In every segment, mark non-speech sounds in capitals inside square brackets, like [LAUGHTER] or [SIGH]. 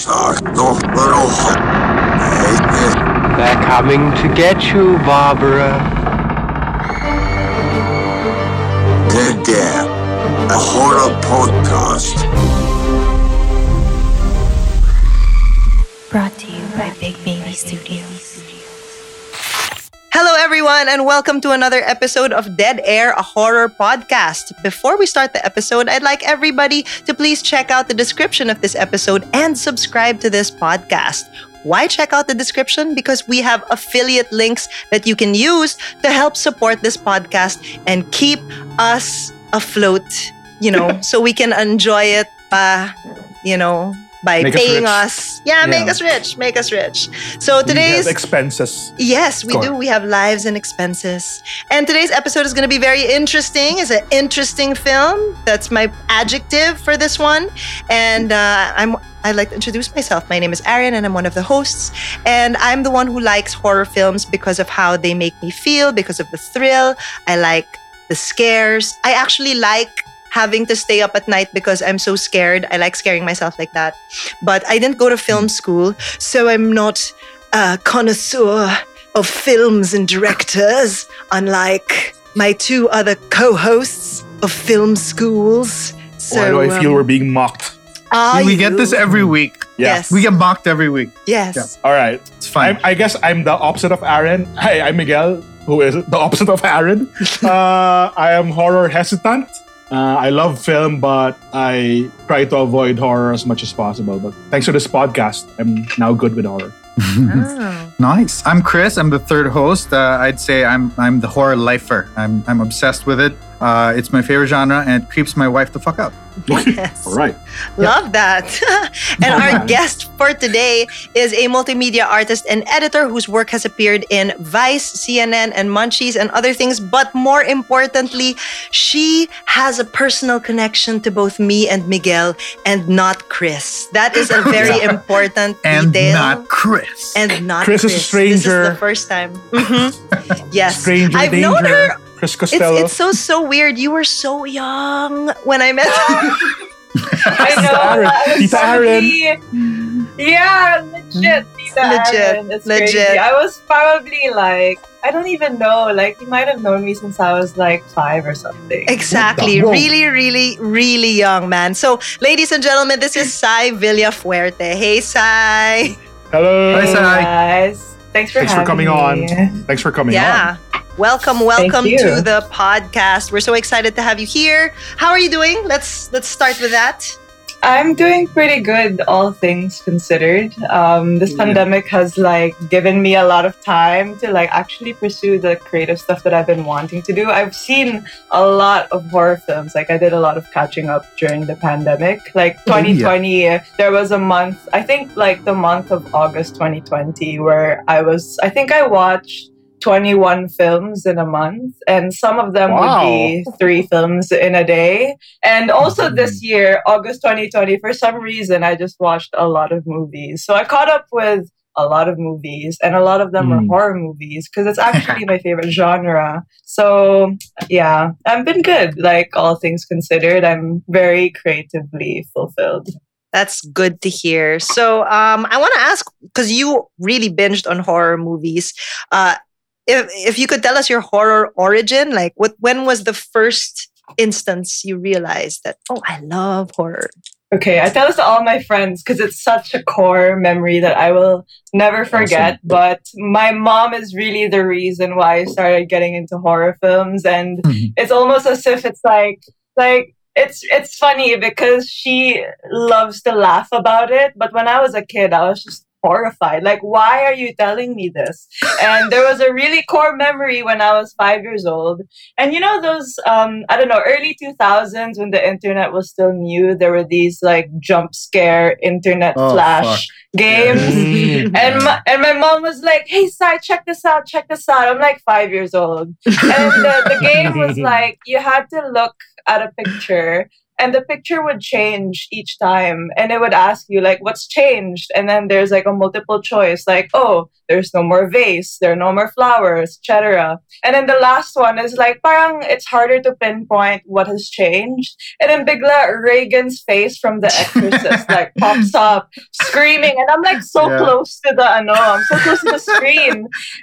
Exacto, bruja. They're coming to get you, Barbara. Dead Air, a horror podcast. Brought to you by Big Baby Studios. Everyone, and welcome to another episode of Dead Air, a horror podcast. Before we start the episode, I'd like everybody to please check out the description of this episode and subscribe to this podcast. Why check out the description? Because we have affiliate links that you can use to help support this podcast and keep us afloat, you know, [LAUGHS] so we can enjoy it, uh, you know, by Make paying rich. us. Yeah, make us rich. Make us rich. So We today's have expenses. Yes, we Score. do. We have lives and expenses. And today's episode is going to be very interesting. It's an interesting film. That's my adjective for this one. And uh, I'm I'd like to introduce myself. My name is Aaron, and I'm one of the hosts. And I'm the one who likes horror films because of how they make me feel, because of the thrill. I like the scares. I actually like having to stay up at night because I'm so scared. I like scaring myself like that. But I didn't go to film school, so I'm not a connoisseur of films and directors, unlike my two other co-hosts of film schools. So Why do I feel um, we're being mocked? are we get this every week. Yeah. Yes. We get mocked every week. Yes. All right. It's fine. I'm, I guess I'm the opposite of Aaron. Hey, I'm Miguel, who is the opposite of Aaron. [LAUGHS] uh, I am horror hesitant. Uh, I love film, but I try to avoid horror as much as possible. But thanks to this podcast, I'm now good with horror. [LAUGHS] Oh. nice. I'm Chris. I'm the third host. Uh, I'd say I'm I'm the horror lifer. I'm I'm obsessed with it. Uh, it's my favorite genre, and it creeps my wife the fuck out. Yes. All right. Love that. [LAUGHS] and Love our that. guest for today is a multimedia artist and editor whose work has appeared in Vice, CNN, and Munchies and other things. But more importantly, she has a personal connection to both me and Miguel and not Chris. That is a [LAUGHS] very Yeah. important And detail. not Chris. and not Chris Chris. is a stranger. This is the first time. Mhm. [LAUGHS] yes. Stranger I've danger. known her. Chris It's, Costello. it's so so weird. You were so young when I met [LAUGHS] you. I know. Aaron. I was Tita probably- Yeah, legit. Tita Legit, Aaron. It's legit. crazy. I was probably like, I don't even know. Like, you might have known me since I was like five or something. Exactly. Really, really, really young man. So, ladies and gentlemen, this is Sai Villafuerte. Hey, Sai. Hello. Hi, Sai. guys. Thanks for Thanks for having coming on. Thanks for coming on. Yeah. Welcome, welcome to the podcast. We're so excited to have you here. How are you doing? Let's let's start with that. I'm doing pretty good, all things considered. Um, this Yeah. pandemic has like given me a lot of time to like actually pursue the creative stuff that I've been wanting to do. I've seen a lot of horror films. Like I did a lot of catching up during the pandemic. Like 2020, there was a month. I think like the month of August 2020, where I was. I think I watched. 21 films in a month and some of them Wow. would be three films in a day and also this year, August 2020, for some reason, I just watched a lot of movies. So I caught up with a lot of movies, and a lot of them Mm. were horror movies because it's actually my [LAUGHS] favorite genre. So yeah, I've been good. Like all things considered, I'm very creatively fulfilled. That's good to hear. So, um, I want to ask because you really binged on horror movies. Uh, if if you could tell us your horror origin, like what when was the first instance you realized that oh, I love horror? Okay, I tell this to all my friends because it's such a core memory that I will never forget. But my mom is really the reason why I started getting into horror films, and Mhm. it's almost as if it's like like it's it's funny because she loves to laugh about it. But when I was a kid, I was just horrified. Like, why are you telling me this? And there was a really core memory when I was five years old. And you know those um I don't know early two thousands when the internet was still new. There were these like jump scare internet Oh, flash games. Mm. [LAUGHS] And my, and my mom was like, "Hey, Sai, check this out, check this out." I'm like five years old, and the, the game was [LAUGHS] like you had to look at a picture and the picture would change each time and it would ask you like what's changed and then there's like a multiple choice like oh there's no more vase there are no more flowers etc and then the last one is like parang it's harder to pinpoint what has changed and then bigla regan's face from the exorcist [LAUGHS] like pops up screaming and i'm like so Yeah. close to the ano i'm so close to the screen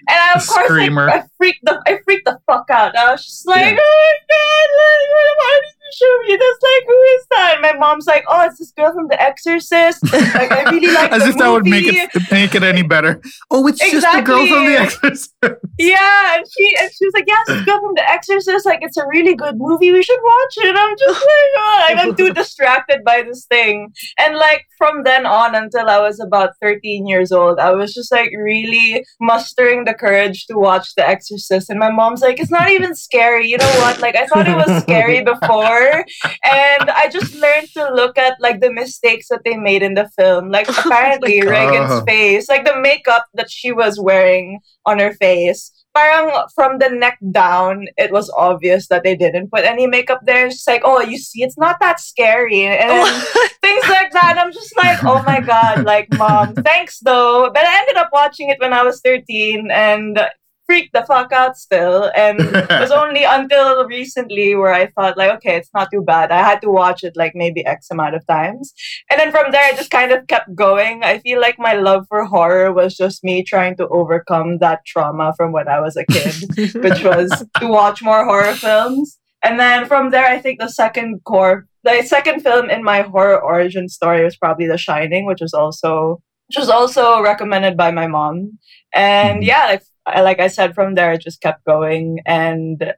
and I, of course like. I freaked the I freaked the fuck out. I was just like, Yeah. oh my god, like, why you show me this? Like, who is that? And my mom's like, oh, it's this girl from The Exorcist. Like, I really like [LAUGHS] As if that would make it [LAUGHS] make it any better. Oh, it's just the girl from The Exorcist. [LAUGHS] Yeah, and she and she was like, "Yes, this girl from The Exorcist. Like, it's a really good movie. We should watch it." I'm just like, oh, like, I'm too distracted by this thing. And like from then on until I was about 13 years old, I was just like really mustering the courage to watch The Exorcist. And my mom's like, "It's not even scary. You know what? Like, I thought it was scary before, and I just learned to look at like the mistakes that they made in the film. Like, [LAUGHS] oh apparently God. Regan's Oh. face, like the makeup that she was wearing on her face. Parang from the neck down, it was obvious that they didn't put any makeup there. It's like, oh, you see, it's not that scary. And oh. [LAUGHS] things like that. I'm just like, oh my God, like, mom, thanks though. But I ended up watching it when I was 13 and freaked the fuck out still. And it was [LAUGHS] only until recently where I thought, like, okay, it's not too bad. I had to watch it like maybe X amount of times. And then from there, I just kind of kept going. I feel like my love for horror was just me trying to overcome that trauma from when I was a kid, [LAUGHS] which was to watch more horror films. And then from there, I think the second core, the second film in my horror origin story was probably The Shining, which was also which was also recommended by my mom. And Mhm. yeah, like, like I said, from there it just kept going. And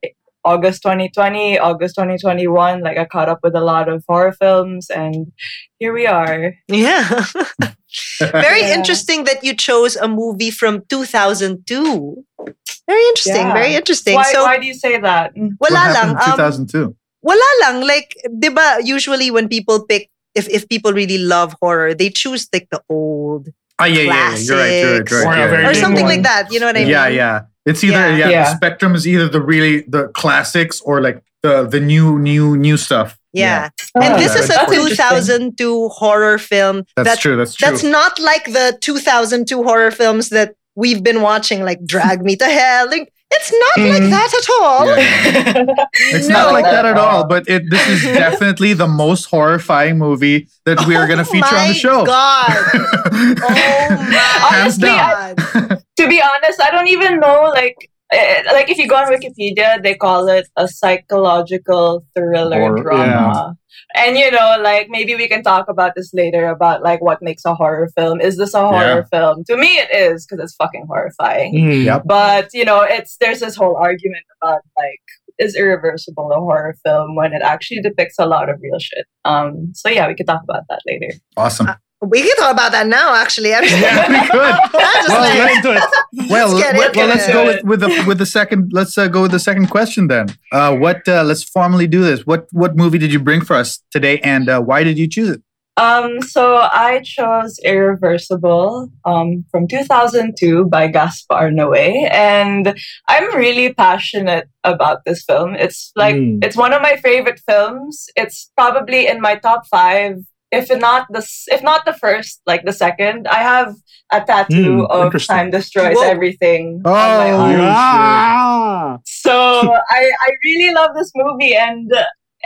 August 2020, August 2021, like I caught up with a lot of horror films, and here we are. Yeah. [LAUGHS] Very Yeah. interesting that you chose a movie from 2002. Very interesting. Yeah. Very interesting. Why, so, why do you say that? What wala lang. happened in Um, 2002? wala lang. Like, di ba, usually when people pick, if, if people really love horror, they choose like the old Ah, yeah, yeah, yeah. You're right. You're right. You're Or right. a yeah. or something one. like that. You know what I mean? yeah, yeah. It's either Yeah. yeah. Yeah. The spectrum is either the really the classics or like the the new new new stuff. Yeah. Oh, And this is a 2002 horror film. That's that- true. That's true. That's not like the 2002 horror films that we've been watching, like Drag Me to Hell. Like, it's not like Mhm. that at all. Yeah. [LAUGHS] It's No. not like that at all, but it this is definitely the most horrifying movie that we are going to Oh feature on the show. God. [LAUGHS] Oh my Hands Honestly, down. God. to be honest, I don't even know. Like, like if you go on Wikipedia, they call it a psychological thriller Or- drama. And you know, like maybe we can talk about this later about like what makes a horror film. Is this a horror film? To me, it is because it's fucking horrifying. Mm. Yep. But you know, it's there's this whole argument about like is irreversible a horror film when it actually depicts a lot of real shit. Um. So yeah, we could talk about that later. Awesome. We can talk about that now, actually. [LAUGHS] I mean, Yeah, we could. Just Well, like, Get into it. [LAUGHS] Well, Let's get well, well, let's go with, with the with the second. Let's uh, go with the second question then. Uh, what? Uh, let's formally do this. What what movie did you bring for us today, and uh, why did you choose it? Um, so I chose Irreversible um, from 2002 by Gaspar Noé, and I'm really passionate about this film. It's like Mm. it's one of my favorite films. It's probably in my top five, if not the if not the first, like the second. I have a tattoo Mm, of "Time Destroys Whoa. Everything" on my Oh, arm. Yeah. So I, I really love this movie and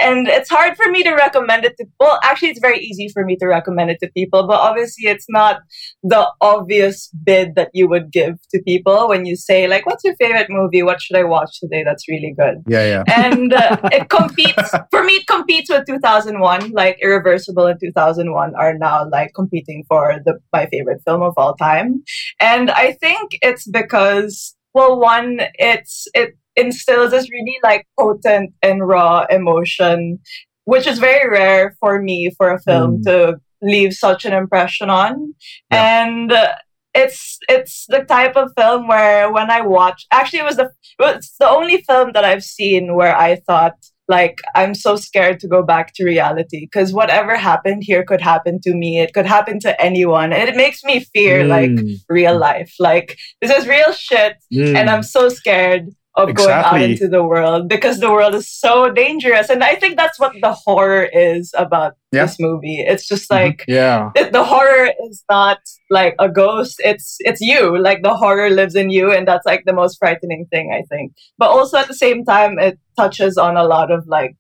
and it's hard for me to recommend it to well actually it's very easy for me to recommend it to people but obviously it's not the obvious bid that you would give to people when you say like what's your favorite movie? What should I watch today that's really good? Yeah, yeah. [LAUGHS] and uh, it competes for me it competes with 2001 like irreversible and 2001 are now like competing for the my favorite film of all time. And i think it's because well one it's it instills this really like potent and raw emotion which is very rare for me for a film Mm. to leave such an impression on Yeah. and uh, it's it's the type of film where when I watch actually it was the it's the only film that I've seen where I thought like I'm so scared to go back to reality because whatever happened here could happen to me it could happen to anyone and it makes me fear like Mm. real life like this is real shit Mm. and I'm so scared of going out into the world because the world is so dangerous. And I think that's what the horror is about Yeah. this movie. It's just Mm-hmm. like Yeah. it, the horror is not like a ghost it's it's you like the horror lives in you and that's like the most frightening thing i think but also at the same time it touches on a lot of like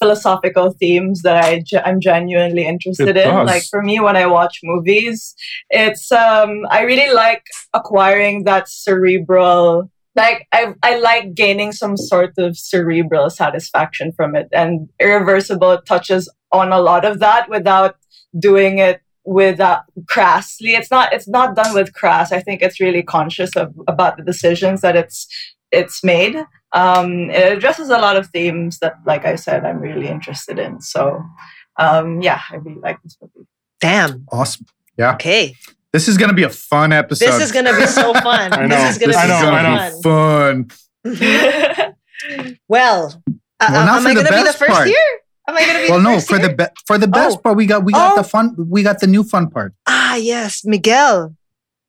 philosophical themes that I i'm genuinely interested in like for me when i watch movies it's um i really like acquiring that cerebral like I, I like gaining some sort of cerebral satisfaction from it and irreversible touches on a lot of that without doing it with uh, crassly it's not it's not done with crass i think it's really conscious of about the decisions that it's it's made um it addresses a lot of themes that like i said i'm really interested in so um yeah i really like this movie Damn. Awesome. Yeah okay. This is gonna be a fun episode. This is gonna be so [LAUGHS] fun. I know. This is gonna be know, so I fun. fun. [LAUGHS] Well, uh, Well, now am for I gonna be the first part. here? Am I gonna be Well, the no, first for here? the be- for the best Oh. part, we got we got Oh. the fun. We got the new fun part. Ah, yes, Miguel.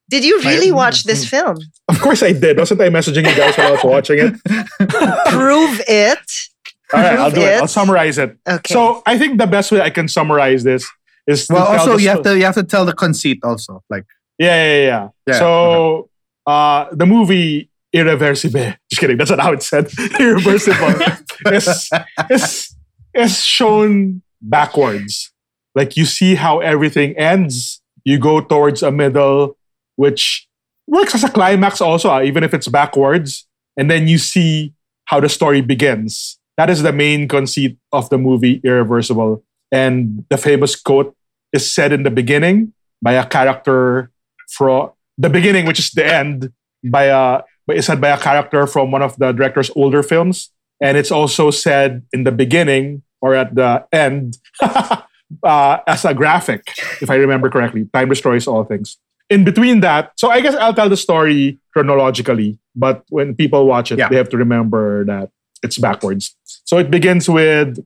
Did you really I- watch this film? Of course I did. Wasn't I messaging you guys while I was watching it? [LAUGHS] Prove it. All right, I'll do it. it. I'll summarize it. Okay. So I think the best way I can summarize this is Well, also you have to you have to tell the conceit also. Like Yeah, yeah, yeah. Yeah, So uh, the movie Irreversible. [LAUGHS] Just kidding. That's not how it's said. [LAUGHS] Irreversible it's, is is shown backwards. Like you see how everything ends. You go towards a middle, which works as a climax also, ah, even if it's backwards. And then you see how the story begins. That is the main conceit of the movie Irreversible. And the famous quote is said in the beginning by a character from the beginning, which is the end, by a is said by a character from one of the director's older films, and it's also said in the beginning or at the end [LAUGHS] uh, as a graphic, if I remember correctly. Time destroys all things. In between that, so I guess I'll tell the story chronologically, but when people watch it, Yeah. they have to remember that it's backwards. So it begins with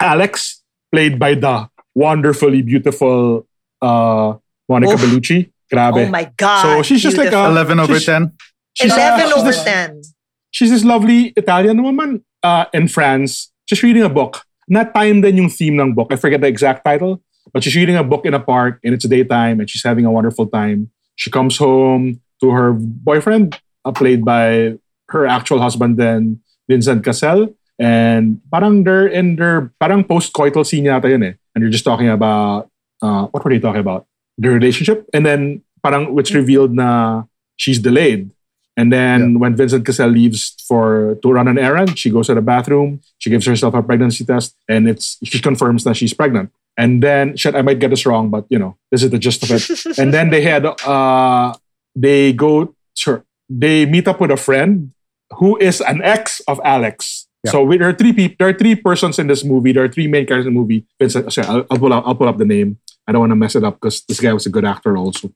Alex, played by the wonderfully beautiful uh, Monica Oof. Bellucci. Grabe. oh my god. So she's just like a- eleven over she's- ten. She's, uh, 11 she's over this- 10. She's this lovely Italian woman uh, in France, just reading a book. Not time din yung theme ng book. I forget the exact title, but she's reading a book in a park and it's daytime and she's having a wonderful time. She comes home to her boyfriend, uh, played by her actual husband then, Vincent Cassel. And parang they're in their, parang post-coital scene yata yun eh. And they're just talking about, uh, what were they talking about? The relationship. And then parang it's revealed na she's delayed. And then when Vincent Cassel leaves for to run an errand, she goes to the bathroom. She gives herself a pregnancy test, and it's she confirms that she's pregnant. And then, shit, I might get this wrong, but you know, this is the gist of it. [LAUGHS] and then they had, uh, they go, sure, they meet up with a friend who is an ex of Alex. Yeah. So we, there are three people, there are three persons in this movie. There are three main characters in the movie. Vincent, sorry, I'll, I'll pull up, I'll pull up the name. I don't want to mess it up because this guy was a good actor also.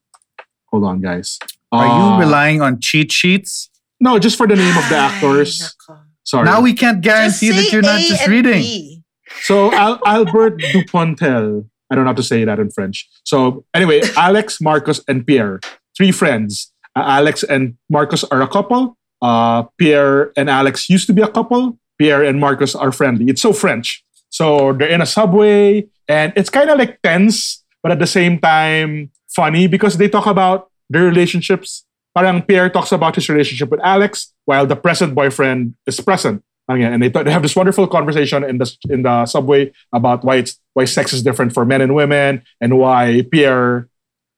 Hold on, guys. Are Uh, you relying on cheat sheets? no, just for the name of the actors. Sorry. Now we can't guarantee that you're not A just reading. B. so Al- Albert Dupontel. I don't know how to say that in French. So anyway, Alex, Marcus, and Pierre, three friends. Uh, Alex and Marcus are a couple. Uh, Pierre and Alex used to be a couple. Pierre and Marcus are friendly. It's so French. So they're in a subway, and it's kind of like tense, but at the same time funny because they talk about their relationships. Parang Pierre talks about his relationship with Alex, while the present boyfriend is present. And they, th- they have this wonderful conversation in the in the subway about why it's why sex is different for men and women, and why Pierre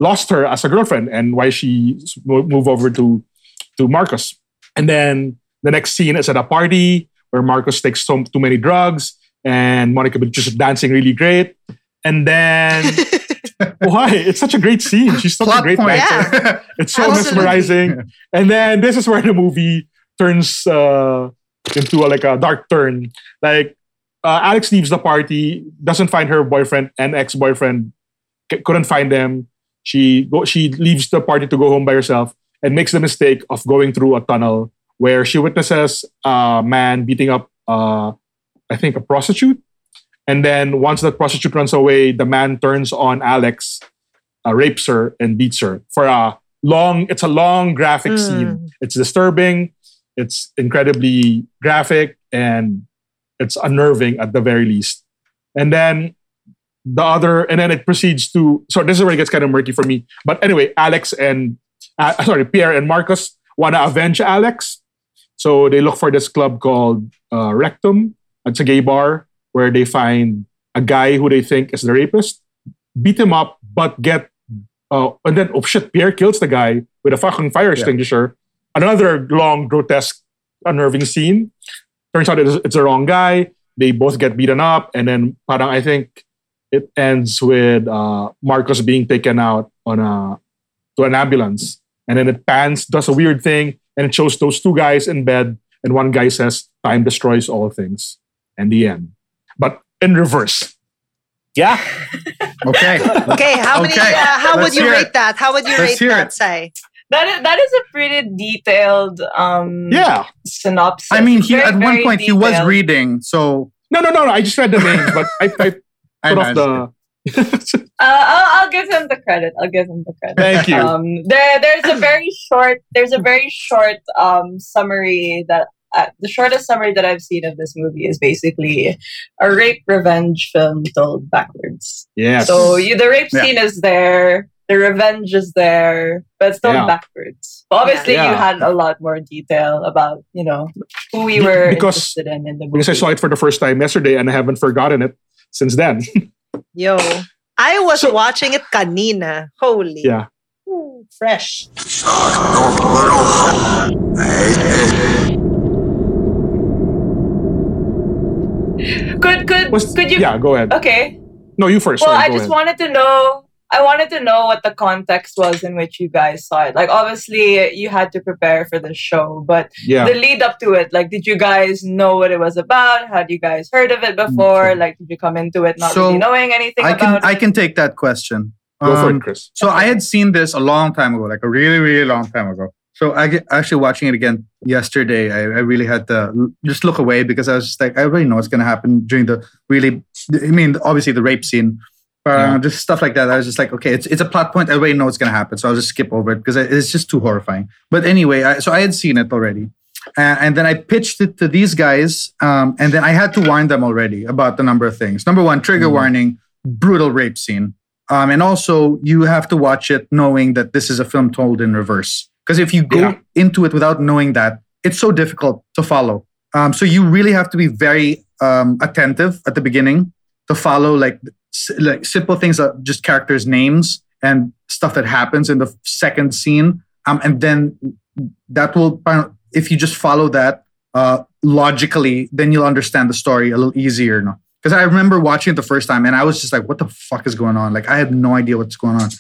lost her as a girlfriend, and why she moved over to to Marcus. And then the next scene is at a party where Marcus takes so, too many drugs, and Monica is just dancing really great. And then [LAUGHS] why? It's such a great scene. She's such a great point. dancer. It's so Absolutely. mesmerizing. And then this is where the movie turns uh, into a, like a dark turn. Like uh, Alex leaves the party, doesn't find her boyfriend and ex-boyfriend, c- couldn't find them. She go, she leaves the party to go home by herself and makes the mistake of going through a tunnel where she witnesses a man beating up, uh, I think, a prostitute. And then once that prostitute runs away, the man turns on Alex, uh, rapes her, and beats her for a long. It's a long graphic Mm. scene. It's disturbing. It's incredibly graphic and it's unnerving at the very least. And then the other, and then it proceeds to. So this is where it gets kind of murky for me. But anyway, Alex and uh, [LAUGHS] sorry, Pierre and Marcus want to avenge Alex. So they look for this club called uh, Rectum. It's a gay bar where they find a guy who they think is the rapist, beat him up, but get uh, and then oh shit, Pierre kills the guy with a fucking fire extinguisher. Another long, grotesque, unnerving scene. Turns out it's, it's the wrong guy. They both get beaten up, and then parang I think it ends with uh, Marcus being taken out on a to an ambulance, and then it pans, does a weird thing, and it shows those two guys in bed, and one guy says, "Time destroys all things," and the end. But in reverse. Yeah. [LAUGHS] Okay. Okay, how many? Okay, Uh, how would let's you rate it. that? How would you Let's rate that? it. Say. That is that is a pretty detailed um Yeah. synopsis. I mean, he very, at one very point he was reading, so No, no, no, no. I just read the names, but I, I [LAUGHS] I put off know. the. [LAUGHS] Uh, I'll, I'll give him the credit. I'll give him the credit. Thank you. Um, there, there's a very short. There's a very short um, summary that uh, the shortest summary that I've seen of this movie is basically a rape revenge film told backwards. yes. So you, the rape Yeah. scene is there, the revenge is there, but it's told Yeah. backwards. But obviously, Yeah. you had a lot more detail about you know who we were Because- interested in in the movie. because I saw it for the first time yesterday and I haven't forgotten it since then. [LAUGHS] Yo, I was So- watching it kanina. Holy. yeah. Ooh, fresh. Número 6. could could Was- could you? Yeah, go ahead. Okay. No, you first. Well, Sorry, I just ahead. wanted to know. I wanted to know what the context was in which you guys saw it. Like, obviously, you had to prepare for the show, but yeah. the lead up to it, like, did you guys know what it was about? Had you guys heard of it before? Okay. Like, did you come into it not So, really knowing anything I can about I can take that question. Go for Um, it, Chris. So I had seen this a long time ago, like a really, really long time ago. So I actually watching it again yesterday, I, I really had to just look away because I was just like, I already know what's going to happen during the really, I mean, obviously the rape scene, uh, just stuff like that. I was just like, okay, it's, it's a plot point. I already know going to happen. So I'll just skip over it because it's just too horrifying. But anyway, I, so I had seen it already. Uh, and then I pitched it to these guys. Um, and then I had to warn them already about the number of things. Number one, trigger Mhm. warning, brutal rape scene. Um, and also, you have to watch it knowing that this is a film told in reverse. Because if you go Yeah. into it without knowing that, it's so difficult to follow. Um, so you really have to be very um, attentive at the beginning to follow like like simple things like just characters' names and stuff that happens in the second scene. Um, and then that will, if you just follow that uh, logically, then you'll understand the story a little easier. No? Because I remember watching it the first time and I was just like, what the fuck is going on? Like, I had no idea what's going on.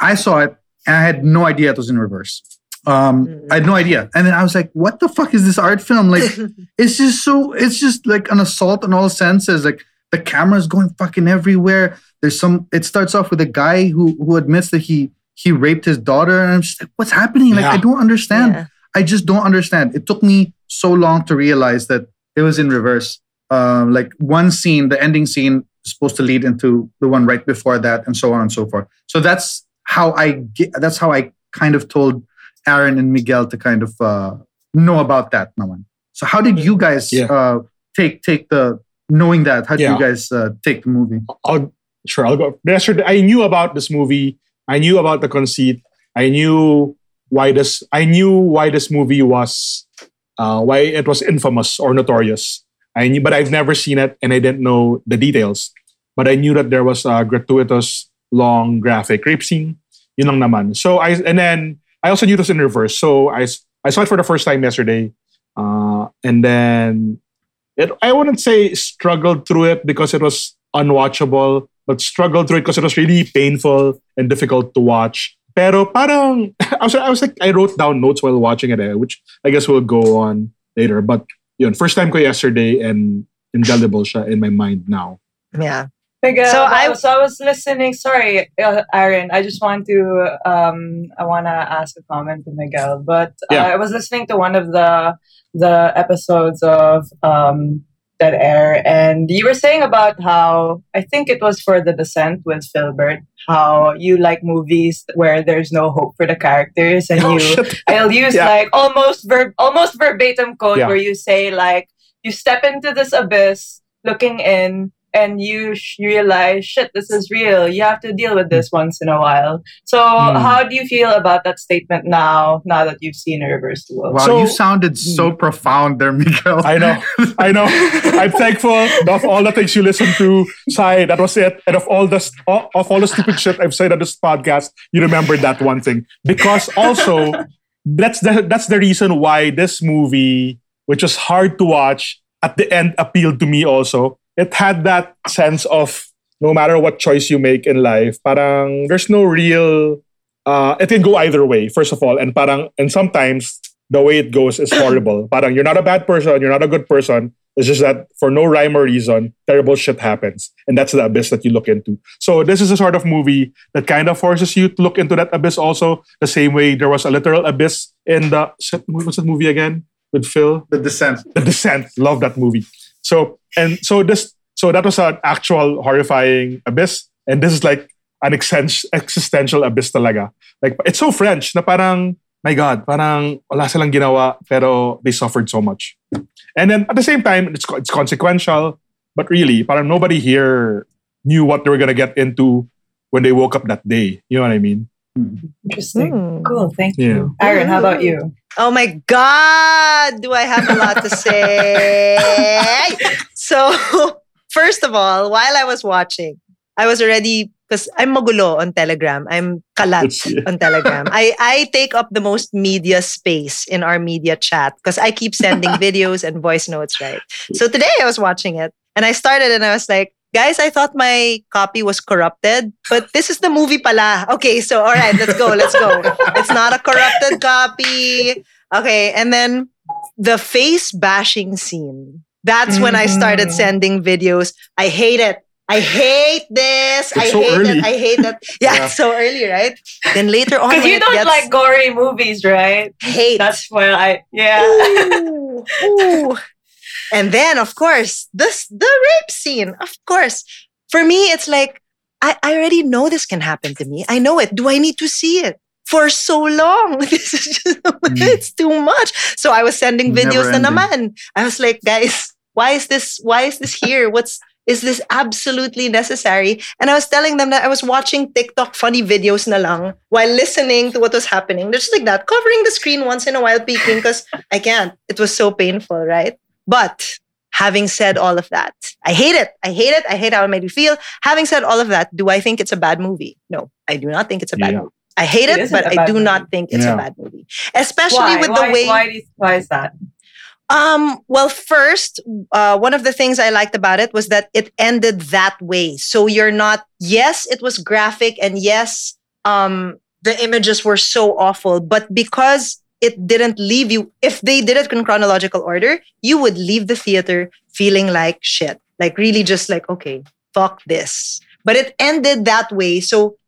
I saw it and I had no idea it was in reverse. Um, I had no idea. And then I was like, what the fuck is this art film? Like, [LAUGHS] it's just so, it's just like an assault in all senses. Like, the camera's going fucking everywhere. There's some, it starts off with a guy who, who admits that he, he raped his daughter. And I'm just like, what's happening? Like, Yeah. I don't understand. Yeah. I just don't understand. It took me so long to realize that it was in reverse. Um, like one scene, the ending scene, is supposed to lead into the one right before that, and so on and so forth. So that's how I get. That's how I kind of told Aaron and Miguel to kind of uh, know about that. Naman. So how did you guys Yeah. uh, take take the knowing that? How Yeah. you guys uh, take the movie? I'll sure I'll go. Yesterday, I knew about this movie. I knew about the conceit. I knew why this. I knew why this movie was, uh, why it was infamous or notorious. I knew, but I've never seen it, and I didn't know the details. But I knew that there was a gratuitous, long, graphic rape scene. Yun lang naman. So I and then I also knew it was in reverse. So I I saw it for the first time yesterday, uh, and then it, I wouldn't say struggled through it because it was unwatchable, but struggled through it because it was really painful and difficult to watch. Pero parang, [LAUGHS] I was, I was like, I wrote down notes while watching it, eh, which I guess will go on later. But yun, first time ko yesterday and indelible siya in my mind now. Yeah. Miguel, So so I- I so I was listening. Sorry, uh, Aaron. I just want to um I want to ask a comment to Miguel, but uh, I was listening to one of the the episodes of um Dead Air, and you were saying about how I think it was for The Descent with Filbert, how you like movies where there's no hope for the characters, and [LAUGHS] Oh, you shit. I'll use Yeah. like almost verb almost verbatim quote Yeah. where you say like you step into this abyss looking in and you sh- realize shit this is real you have to deal with this once in a while so Hmm. how do you feel about that statement now now that you've seen Irreversible Wow, So- you sounded so profound there, Miguel. I know, I know. [LAUGHS] I'm thankful of all the things you listen to. Sai, that was it. And of all the st- of all the stupid shit I've said on this podcast, you remembered that one thing. Because also, that's the that's the reason why this movie, which was hard to watch, at the end appealed to me. Also, it had that sense of no matter what choice you make in life, parang there's no real. Uh, it can go either way. First of all, and parang and sometimes the way it goes is horrible. [CLEARS THROAT] Parang you're not a bad person, you're not a good person. It's just that for no rhyme or reason, terrible shit happens. And that's the abyss that you look into. So this is a sort of movie that kind of forces you to look into that abyss also, the same way there was a literal abyss in the what's that movie again? With Phil? the descent. The Descent. Love that movie. So and so this so that was an actual horrifying abyss. And this is like an exen- existential abyss talaga. Like it's so French na parang my God, parang wala silang ginawa pero they suffered so much. And then at the same time, it's it's consequential, but really, parang nobody here knew what they were gonna get into when they woke up that day. You know what I mean? interesting Hmm. cool thank Yeah. you aaron how about you Oh my God, do I have a lot to say? [LAUGHS] so, [LAUGHS] first of all, while I was watching, I was already, because I'm magulo on Telegram. I'm kalat [LAUGHS] on Telegram. I, I take up the most media space in our media chat because I keep sending [LAUGHS] videos and voice notes, right? So today I was watching it and I started and I was like, guys, I thought my copy was corrupted, but this is the movie pala. Okay, so all right, let's go, let's go. It's not a corrupted copy. Okay, and then the face bashing scene. That's when I started Mhm. sending videos. I hate it. I hate this. I so hate early. it. I hate that. [LAUGHS] Yeah, Yeah. it's so early, right? Then later on, because you don't gets like gory movies right hate. that's why i yeah Ooh, [LAUGHS] ooh. And then, of course, this the rape scene. Of course, for me, it's like I, I already know this can happen to me. I know it. Do I need to see it for so long? [LAUGHS] This is just [LAUGHS] hmm. it's too much. So I was sending videos na naman. I was like, guys, why is this? Why is this here? What's is this absolutely necessary? And I was telling them that I was watching TikTok funny videos na lang while listening to what was happening. They're Just like that, covering the screen once in a while, peeking because I can't. It was so painful, right? But having said all of that, I hate it. I hate it. I hate how it made me feel. Having said all of that, do I think it's a bad movie? No, I do not think it's a bad Yeah. movie. I hate It it, isn't but I do movie. not think it's Yeah. a bad movie. Especially why? with why, the way why, do you, why is that um, well, first, uh, one of the things I liked about it was that it ended that way. So you're not, yes, it was graphic and yes, um, the images were so awful, but because it didn't leave you, if they did it in chronological order, you would leave the theater feeling like shit. Like really just like, okay, fuck this. But it ended that way. So it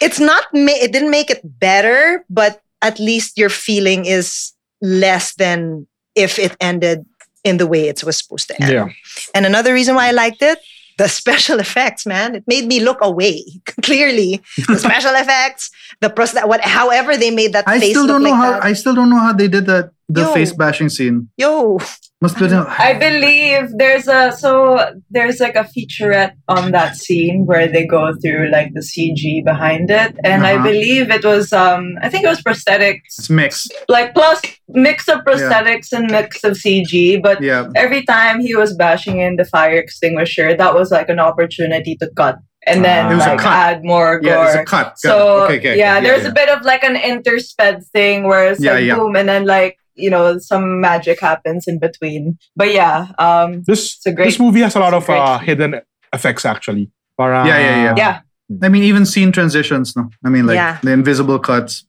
it's not ma- it didn't make it better, but at least your feeling is less than if it ended in the way it was supposed to end. Yeah. And another reason why I liked it, the [LAUGHS] special effects, man. It made me look away. [LAUGHS] Clearly, the [LAUGHS] special effects, the pros- what, however they made that I face still don't know like how. that. I still don't know how they did that. The Yo. face bashing scene Yo, must be. I believe there's a so there's like a featurette on that scene where they go through like the CG behind it, and I Uh-huh. believe it was um I think it was prosthetics, It's mixed. like plus mix of prosthetics and mix of CG, but Yeah. every time he was bashing in the fire extinguisher, that was like an opportunity to cut and then Ah. Was a like, cut. add more gore. Yeah, it's a cut. Got. So okay, okay, yeah, okay, there's a bit of like an intersped thing where it's Yeah, like yeah. boom, and then like you know some magic happens in between. But yeah, um, This It's a great- this movie has a lot it's a of uh, hidden effects actually. Parang, Yeah, yeah, yeah. yeah, I mean, even scene transitions. No, I mean, like Yeah. the invisible cuts.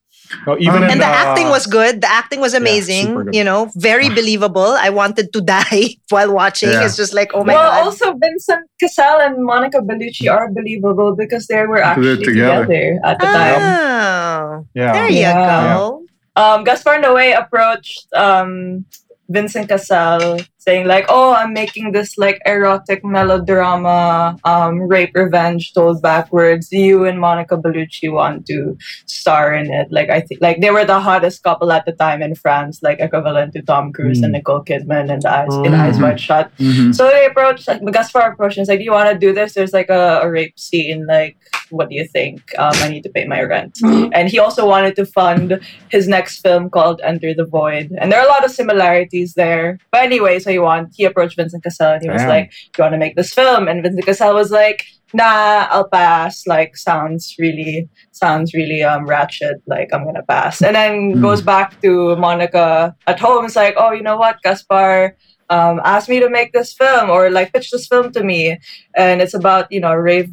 No, even Um, in and the the- acting was good. The acting was amazing. super good. you know, very believable. I wanted to [LAUGHS] die while watching. Yeah. It's just like, oh my well, god. also Vincent Cassel and Monica Bellucci are believable because they were actually together. together. at the time. oh, Yeah. there you Yeah. go. Um, Gaspar Noé approached um, Vincent Cassel saying like, "Oh, I'm making this like erotic melodrama, um, rape revenge told backwards. You and Monica Bellucci want to star in it." Like I think like they were the hottest couple at the time in France, like equivalent to Tom Cruise and Mm. Nicole Kidman in the Eyes in Eyes. Wide Shut. Mhm. So they approached like Gaspar approached and was like, "Do you want to do this? There's like a, a rape scene. Like, what do you think? Um, I need to pay my rent." [GASPS] And he also wanted to fund his next film called Enter the Void, and there are a lot of similarities there. But anyway, so he want he approached Vincent Cassel and he was Damn. like, "Do you want to make this film?" And Vincent Cassel was like, "Nah, I'll pass. Like, sounds really sounds really um ratchet. Like, I'm gonna pass." And then Hmm. goes back to Monica at home. It's like, "Oh, you know what, Gaspar." um, asked me to make this film or like pitch this film to me and it's about you know a rape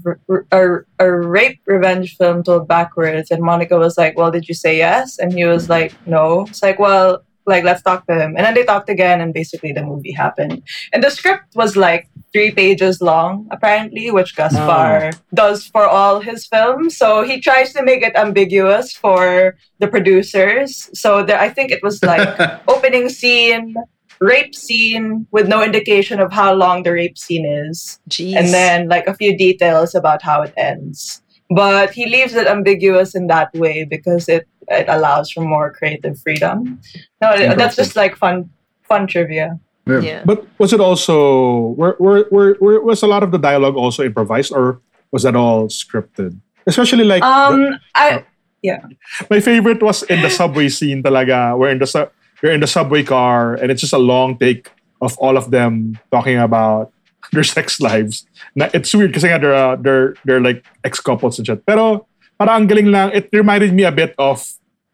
a, a rape revenge film told backwards and monica was like well did you say yes and he was like no it's like well like let's talk to him. And then they talked again and basically the movie happened. And the script was like three pages long apparently which gaspar oh. does for all his films. So he tries to make it ambiguous for the producers. So there, i think it was like [LAUGHS] opening scene rape scene with no indication of how long the rape scene is. Jeez. and then like a few details about how it ends. But he leaves it ambiguous in that way because it it allows for more creative freedom no that's just like fun fun trivia yeah. But was it also were, were, were, were was a lot of the dialogue also improvised or was that all scripted? Especially like the- um i yeah. my favorite was in the subway scene talaga where in the su- you're in the subway car and it's just a long take of all of them talking about their [LAUGHS] sex lives. Na, it's weird because nga they're, uh, they're, they're like ex-couples and shit. Pero parang ang galing lang, it reminded me a bit of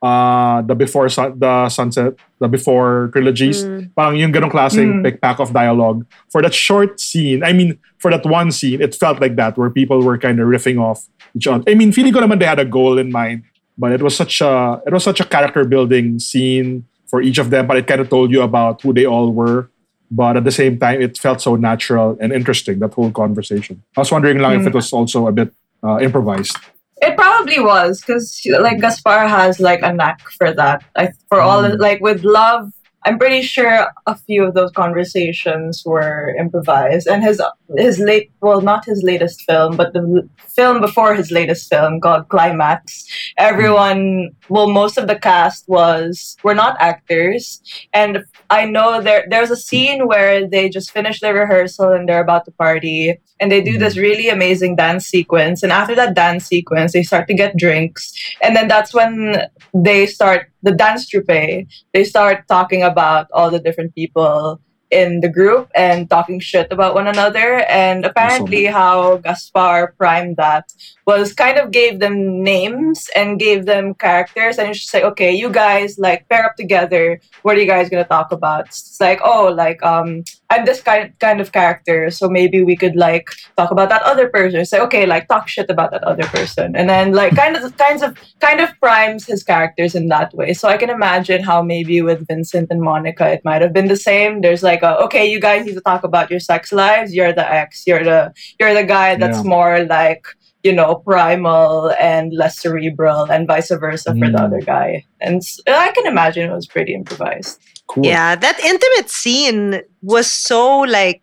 uh, the before sun, the sunset, the before trilogies. Parang yung ganong klaseng Mm. like pack of dialogue. For that short scene, I mean, for that one scene, it felt like that where people were kind of riffing off each other. I mean, feeling ko naman they had a goal in mind, but it was such a it was such a character building scene for each of them. But it kind of told you about who they all were. But at the same time, it felt so natural and interesting that whole conversation. I was wondering lang if it was also a bit uh, improvised. It probably was because like Gaspar has like a knack for that. I, for all Mm. like with love, I'm pretty sure a few of those conversations were improvised. And his his late well, not his latest film, but the film before his latest film called Climax. Everyone, well, most of the cast was were not actors, and I know there there's a scene where they just finish their rehearsal and they're about to party. And they do mm-hmm. this really amazing dance sequence. And after that dance sequence they start to get drinks. And then that's when they start the dance troupe they start talking about all the different people in the group and talking shit about one another and apparently how Gaspar primed that was kind of gave them names and gave them characters and just like okay you guys like pair up together what are you guys gonna talk about it's like oh like um I'm this kind kind of character, so maybe we could like talk about that other person. Say, okay, like talk shit about that other person, and then like kind of kinds of kind of primes his characters in that way. So I can imagine how maybe with Vincent and Monica, it might have been the same. There's like a okay, you guys need to talk about your sex lives. You're the ex. You're the you're the guy that's Yeah. more like you know primal and less cerebral, and vice versa for the Mm. other guy. And i can imagine it was pretty improvised. Cool. Yeah, that intimate scene was so like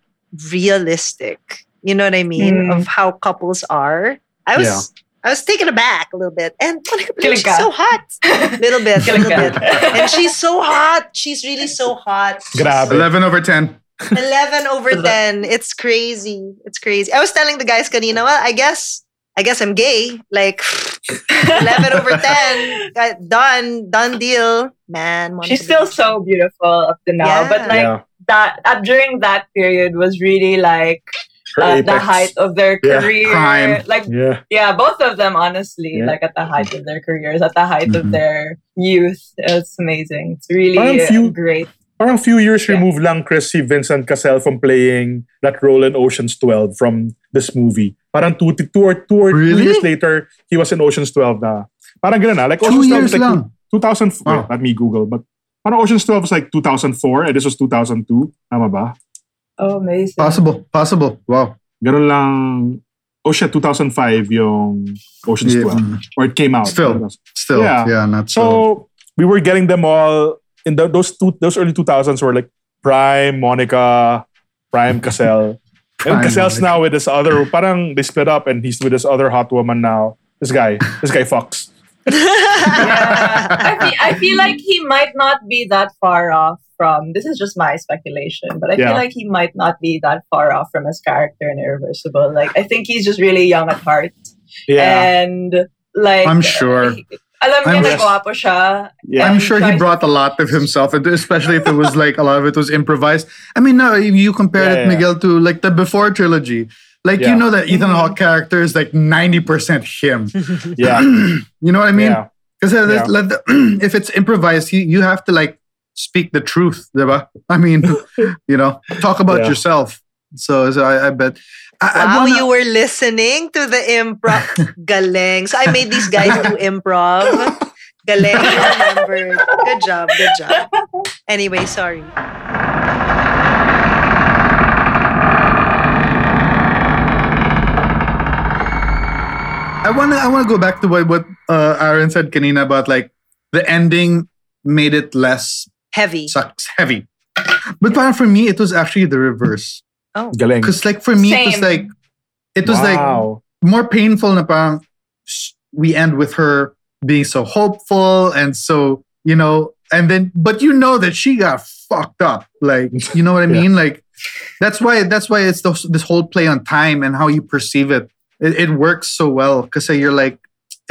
realistic. You know what I mean? Mm. Of how couples are. I was I was taken aback a little bit. And [LAUGHS] Monica Bellucci's Kilika. so hot. little bit, little bit. And she's so hot. She's really so hot. She's Grabe. 11 over 10. 11 over 10. It's crazy. It's crazy. I was telling the guys kanina, well, I guess I guess I'm gay. Like [LAUGHS] 11 over 10. Uh, Done. Done deal. Man. Monica She's still Bellucci. so beautiful up to now, Yeah. but like yeah. that uh, during that period was really like Her uh, the height of their Yeah, career. prime. Like Yeah. yeah, both of them honestly, Yeah. like at the height of their careers, at the height of Mhm. their youth. It's amazing. It's really Parang few- great. Parang few years Yeah. removed lang Chris si Vincent Cassel from playing that role in Ocean's 12 from this movie. Parang two, two or two or two years later, he was in Ocean's 12 na. Parang ganun na. Like Two Ocean's 12 years was like lang. 2000, Oh. wait, let me Google, but parang Ocean's 12 was like 2004 and this was 2002. Tama ba? Oh, amazing. Possible. Possible. Wow. Ganun lang. Oh shit, 2005 yung Ocean's Yeah. 12. Or it came out. Still. Still. Yeah. Yeah, not so. So we were getting them all in the, those two, those early 2000s were like Prime, Monica, Prime Cassel. [LAUGHS] And Cassel's now with this other, parang they split up and he's with this other hot woman now. This guy, this guy fucks. [LAUGHS] yeah. I, feel, I feel like he might not be that far off from this is just my speculation, but I Yeah. feel like he might not be that far off from his character in Irreversible. Like I think he's just really young at heart. Yeah. And like I'm sure. he- alam niya I'm- na gwapo siya. Yeah. I'm sure he brought a lot of himself, into, especially if it was like a lot of it was improvised. I mean, no, if you compare Yeah, it, yeah. Miguel, to like the before trilogy. Like Yeah. you know that Ethan Hawke character is like ninety percent him. [LAUGHS] yeah. [CLEARS THROAT] You know what I mean? yeah. Because Yeah. [CLEARS THROAT] if it's improvised, you, you have to like speak the truth, diba? [LAUGHS] I mean, [LAUGHS] you know, talk about Yeah. yourself. So, so I, I bet. I, I wanna- you were listening to the improv. [LAUGHS] Galeng. So I made these guys do improv. Galeng, you remembered. Good job, good job. Anyway, sorry. I want to I want to go back to what what uh, Aaron said, Kanina, about like the ending made it less Heavy. sucks heavy. But parang for me, it was actually the reverse. Oh. Galing. Because like for me, it was like it was like more painful na parang we end with her being so hopeful and so you know and then but you know that she got fucked up like [LAUGHS] you know what i Yeah. mean like that's why that's why it's those, this whole play on time and how you perceive it it, it works so well because you're like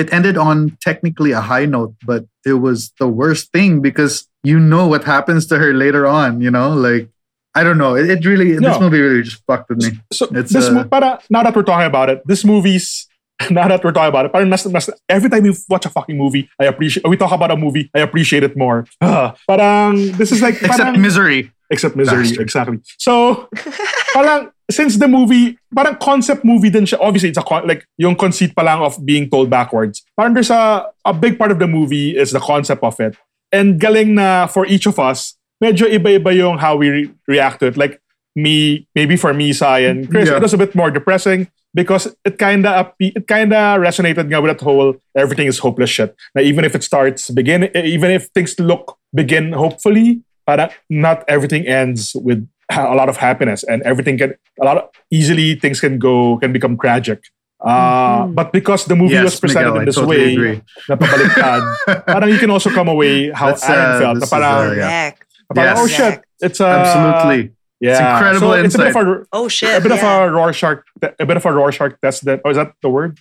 it ended on technically a high note but it was the worst thing because you know what happens to her later on you know like i don't know it, it really this movie really just fucked with me So It's, this uh, para now that we're talking about it, this movie's [LAUGHS] now that we're talking about it, parang mas, mas, every time we watch a fucking movie, I appreciate. We talk about a movie, I appreciate it more. Ah, [SIGHS] parang this is like except parang, misery except misery, Bastard. exactly. So [LAUGHS] parang since the movie, parang concept movie din siya. Obviously, it's a con- like yung conceit pa lang of being told backwards. Parang there's a a big part of the movie is the concept of it. And galing na for each of us, medyo iba-iba yung how we re- react to it. Like me, maybe for me, Sai and Chris, Yeah. it was a bit more depressing because it kinda it kinda resonated nga with that whole everything is hopeless shit. Now, even if it starts begin, even if things look begin hopefully, para not everything ends with a lot of happiness and everything can a lot of easily things can go can become tragic. Uh, But because the movie was presented Miguel, in I this totally way, agree. na pabaliktad, [LAUGHS] parang you can also come away how That's, Aaron uh, felt. Na this is, parang, uh, yeah. Parang, Yes. oh shit, it's uh, Absolutely. yeah, It's incredible So it's a bit of insight. a Oh shit. a bit of yeah. a Rorschach, a bit of a Rorschach test. That, oh, is that the word?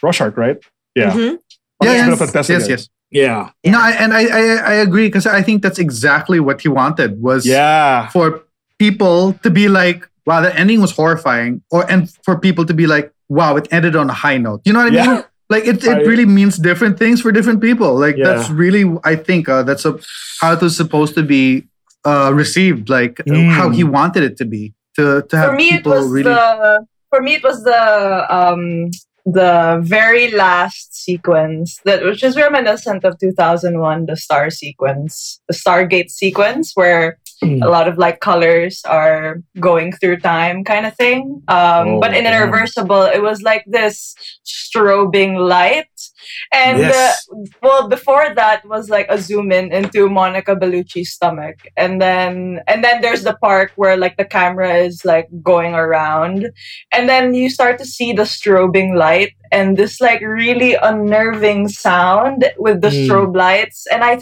Rorschach, right? Yeah. Mhm. Yeah, It's a yes, bit of a test yes, yes. Yeah. Yeah. No, I, and I, I, I agree because I think that's exactly what he wanted was Yeah. for people to be like, wow, the ending was horrifying, or and for people to be like, wow, it ended on a high note. You know what I Yeah. mean? Like it, I- it really means different things for different people. Like Yeah. that's really, I think, uh, that's a, how it was supposed to be uh, received. Like uh, Mm. how he wanted it to be. To to have for me it was really. the for me it was the um the very last sequence that which is reminiscent of 2001 the star sequence the stargate sequence where Mm. a lot of like colors are going through time kind of thing um Oh, but in irreversible it was like this strobing light and Yes. uh, well before that was like a zoom in into monica bellucci's stomach and then and then there's the part where like the camera is like going around and then you start to see the strobing light and this like really unnerving sound with the Mm. strobe lights and i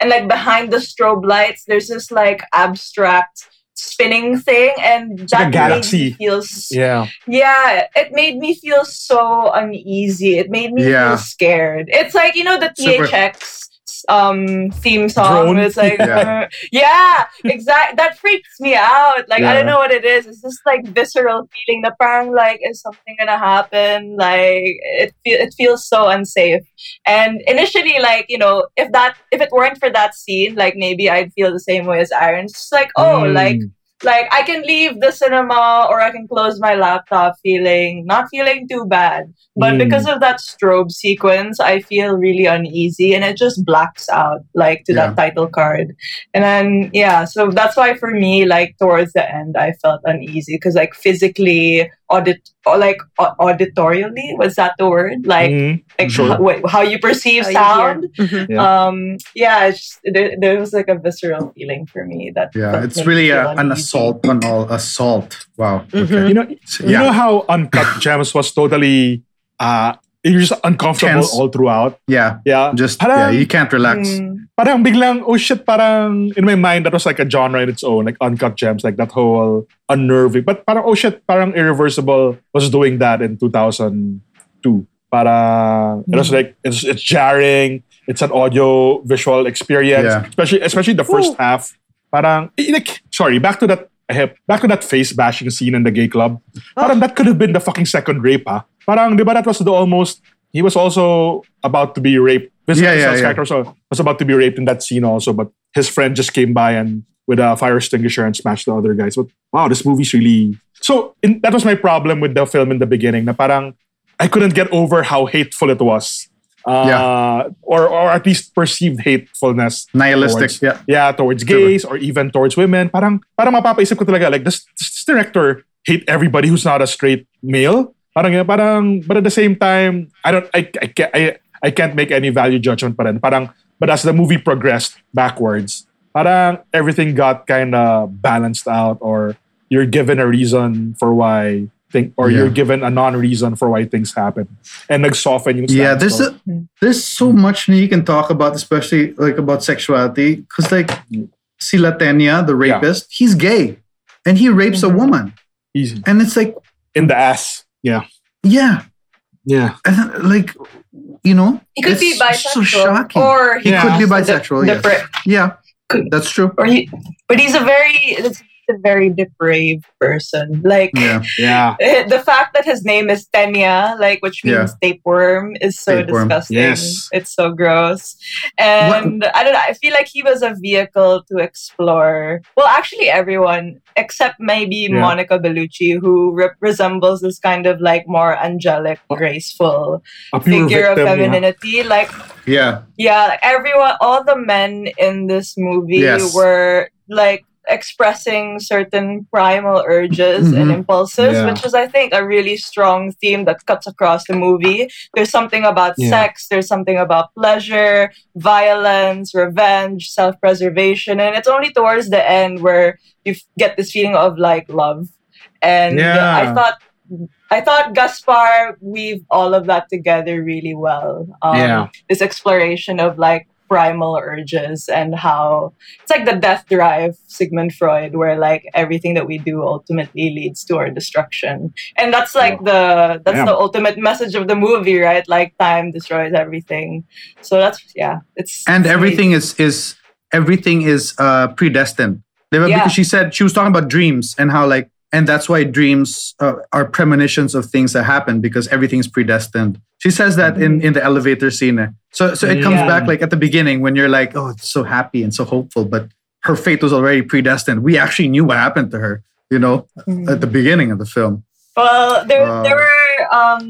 and like behind the strobe lights there's this like abstract spinning thing and like a that made galaxy. me feel Yeah. yeah, it made me feel so uneasy. It made me Yeah. feel scared. It's like you know the Super. THX um theme song. Drone? It's like Yeah. [LAUGHS] yeah, exact. That freaks me out. Like I don't know what it is. It's just like visceral feeling. The parang like is something gonna happen? Like it fe- it feels so unsafe. And initially, like you know, if that if it weren't for that scene, like maybe I'd feel the same way as Aaron. It's just like oh, Mm. like like I can leave the cinema or I can close my laptop feeling not feeling too bad. But Mm. because of that strobe sequence, I feel really uneasy and it just blacks out like to that title card. And then yeah, so that's why for me, like towards the end I felt uneasy because like physically audit or like au- auditorially. Was that the word? Like Mhm. like Sure. how, wait, how you perceive How you hear. sound. Mhm. Yeah. Um, yeah, it's just, there, there was like a visceral feeling for me that Yeah, that it's really a, an assault on all assault. Wow. Mhm. Okay. You know, So, you know how Uncut Gems was totally uh you're just uncomfortable Tense. all throughout. yeah. Yeah. Just yeah, you can't relax. Mm, parang biglang, oh shit, parang in my mind, that was like a genre in its own, like Uncut Gems, like that whole unnerving. But parang, oh shit, parang Irreversible was doing that in 2002. Parang, it was like, it's, it's jarring, it's an audio visual experience, Yeah. especially especially the first half. Parang, like, sorry, back to that, back to that face bashing scene in the gay club. Parang that could have been the fucking second rape, ha? Parang, di ba that was the almost, he was also about to be raped. Vincent Yeah, yeah. character also was about to be raped in that scene also, but his friend just came by and with a fire extinguisher and smashed the other guys. But wow, this movie's really so. In, that was my problem with the film in the beginning. Na parang I couldn't get over how hateful it was. Uh, Yeah. or or at least perceived hatefulness Nihilistic. towards, Yeah. yeah, towards gays or even towards women. Parang parang mapapaisip ko talaga like this, this director hate everybody who's not a straight male. Parang parang but at the same time I don't I I can't I, I can't make any value judgment pa rin. Parang but as the movie progressed backwards, parang everything got kind of balanced out or you're given a reason for why think or Yeah. you're given a non-reason for why things happen. And like soften yung Yeah, stance there's ko. a, there's so much you can talk about, especially like about sexuality. Because like si Le Tenia, the Yeah. rapist, he's gay, and he rapes a mm-hmm. woman, easy and it's like, in the ass. Yeah. yeah, Yeah. and uh, like, you know, he could it's be bisexual, So shocking. or he Yeah. could be bisexual. the yes. pra- yeah, that's true. or he, but he's a very, he's a very depraved person. Like Yeah, Yeah. [LAUGHS] Eh, the fact that his name is Tenia, like which means tapeworm, is so Tapeworm. disgusting. Yes. It's so gross. And I don't know, I feel like he was a vehicle to explore well actually everyone except maybe Yeah. Monica Bellucci, who re- resembles this kind of like more angelic, graceful figure of victim, yeah. femininity. Like yeah, yeah, like everyone, all the men in this movie Yes. were like expressing certain primal urges and Mhm. impulses, Yeah. which is, I think, a really strong theme that cuts across the movie. There's something about Yeah. sex, there's something about pleasure, violence, revenge, self preservation, and it's only towards the end where you f- get this feeling of like love. And Yeah. I thought. I thought Gaspar weaved all of that together really well. Um, Yeah. this exploration of like primal urges and how it's like the death drive sigmund freud where like everything that we do ultimately leads to our destruction. And that's like the that's Yeah. the ultimate message of the movie right? Like time destroys everything. So that's yeah it's and it's everything is is everything is uh predestined. Because she said she was talking about dreams and how like and that's why dreams uh, are premonitions of things that happen because everything's predestined. She says that in in the elevator scene. So so it comes Yeah. back like at the beginning when you're like, oh, it's so happy and so hopeful, but her fate was already predestined. We actually knew what happened to her, you know, Mhm. at the beginning of the film. Well, there Uh, there were um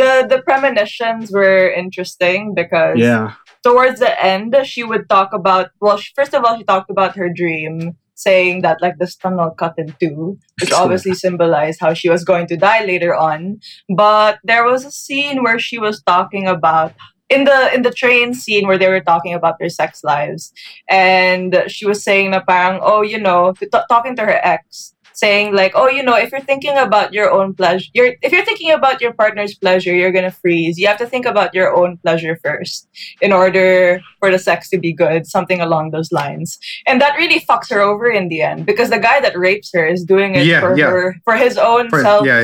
the the premonitions were interesting because Yeah. towards the end she would talk about well she, first of all she talked about her dream saying that like this tunnel cut in two which obviously symbolized how she was going to die later on. But there was a scene where she was talking about in the in the train scene where they were talking about their sex lives and she was saying na parang oh you know t- talking to her ex saying like oh you know if you're thinking about your own pleasure you're if you're thinking about your partner's pleasure you're gonna freeze. You have to think about your own pleasure first in order for the sex to be good something along those lines. And that really fucks her over in the end because the guy that rapes her is doing it Yeah, for yeah. her for his own For- self yeah,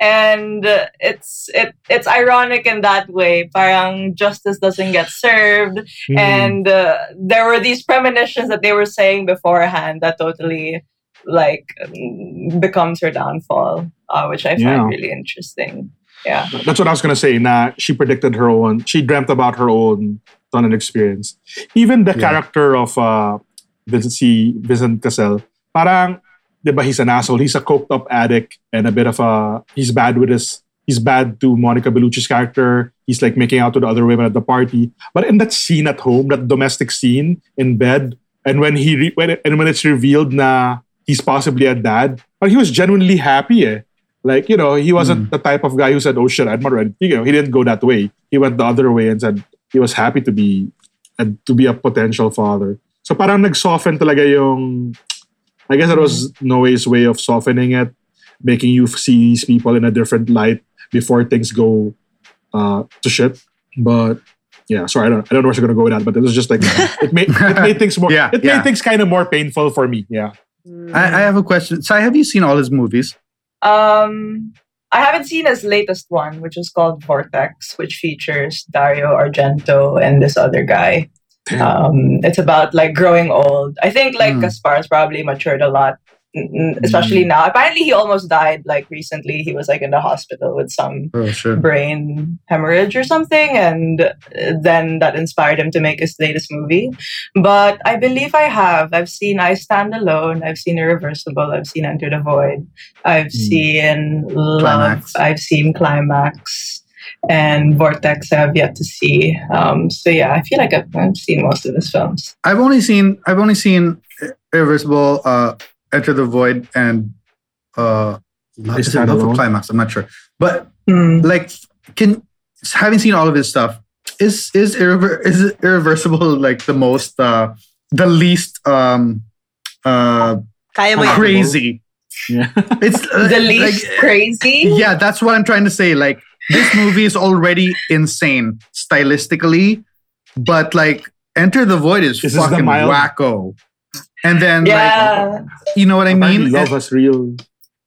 and uh, it's it it's ironic in that way. Parang justice doesn't get served. Mm. and uh, there were these premonitions that they were saying beforehand that totally like becomes her downfall uh, which i find Yeah. really interesting yeah That's what I was gonna say. Nah, she predicted her own. She dreamt about her own tunnel experience. Even the Yeah. character of uh, Vincent C. Vincent Cassel, parang, di ba, he's an asshole. He's a coked up addict and a bit of a. He's bad with his. He's bad to Monica Bellucci's character. He's like making out with the other women at the party. But in that scene at home, that domestic scene in bed, and when he re- when it, and when it's revealed na he's possibly a dad, but he was genuinely happy. Eh. Like you know, he wasn't the type of guy who said, "Oh shit, I'm not ready." You know, he didn't go that way. He went the other way and said he was happy to be and to be a potential father. So parang nag-soften talaga yung. I guess that was Noe's way of softening it, making you see these people in a different light before things go uh, to shit. But yeah, sorry, I don't, I don't know where she's gonna go with that, but it was just like it made it made things more. [LAUGHS] Yeah, it yeah. made things kind of more painful for me. Yeah. I, I have a question. Sai, have you seen all his movies? Um, I haven't seen his latest one, which is called Vortex, which features Dario Argento and this other guy. Um, it's about like growing old. I think like Hmm. Gaspar's probably matured a lot, mm, mm, especially now. Apparently, he almost died like recently. He was like in the hospital with some Oh shit. brain hemorrhage or something, and uh, then that inspired him to make his latest movie. But I believe I have. I've seen I Stand Alone. I've seen Irreversible. I've seen Enter the Void. I've seen Love. Climax. I've seen Climax. And Vortex, I have yet to see. Um, so yeah, I feel like I've, I've seen most of his films. I've only seen I've only seen Irreversible, uh, Enter the Void, and uh, Love, is it Stand Love or Climax. I'm not sure, but Hmm. like, can having seen all of his stuff, is is irrever- is Irreversible like the most uh, the least um uh Kaya crazy? Yeah. [LAUGHS] It's uh, The least like, crazy. yeah, that's what I'm trying to say. Like this movie is already insane stylistically, but like Enter the Void is This is the fucking mild- wacko. And then Yeah. like you know what I Apparently mean? love has real.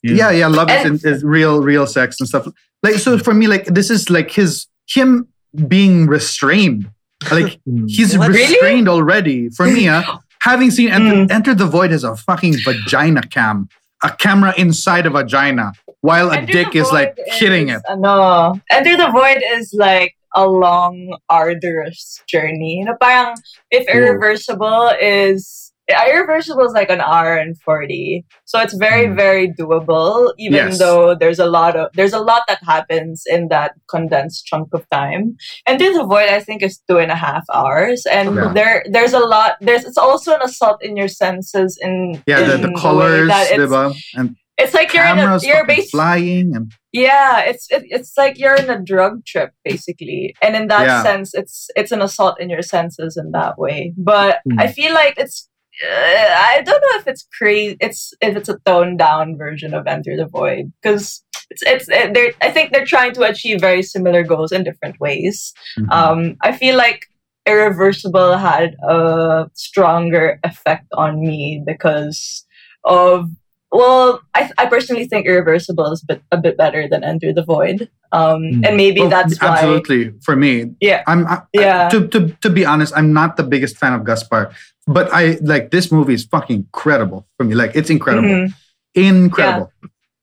yeah, yeah, love is, And- is real, real sex and stuff. Like so for me, like this is like his him being restrained. Like [LAUGHS] Mm. he's What? Really? restrained already. For me, uh, [LAUGHS] having seen Enter, Mm. Enter the Void has a fucking vagina cam, a camera inside a vagina, while a Enter dick is like Void hitting it. uh, No. Enter the Void is like a long, arduous journey. Na parang if irreversible is irreversible is like an hour and 40 so it's very Mm. very doable even Yes. though there's a lot of there's a lot that happens in that condensed chunk of time and the void i think is two and a half hours and Yeah. there there's a lot there's it's also an assault in your senses in Yeah, the, in the way colors, diba? and it's like you're in a you're basically flying, and yeah, it's it, it's like you're in a drug trip basically, and in that Yeah. sense, it's it's an assault in your senses in that way. But Hmm. I feel like it's I don't know if it's crazy. It's if it's a toned down version of Enter the Void because it's it's it, they're I think they're trying to achieve very similar goals in different ways. Mhm. Um, I feel like Irreversible had a stronger effect on me because of well, I, I personally think Irreversible is a bit, a bit better than Enter the Void, um, Mm. and maybe Oh, that's why. absolutely for me. Yeah. I'm I, Yeah. to, to to be honest, I'm not the biggest fan of Gaspar, but I like this movie is fucking incredible for me. Like it's incredible, Mhm. incredible.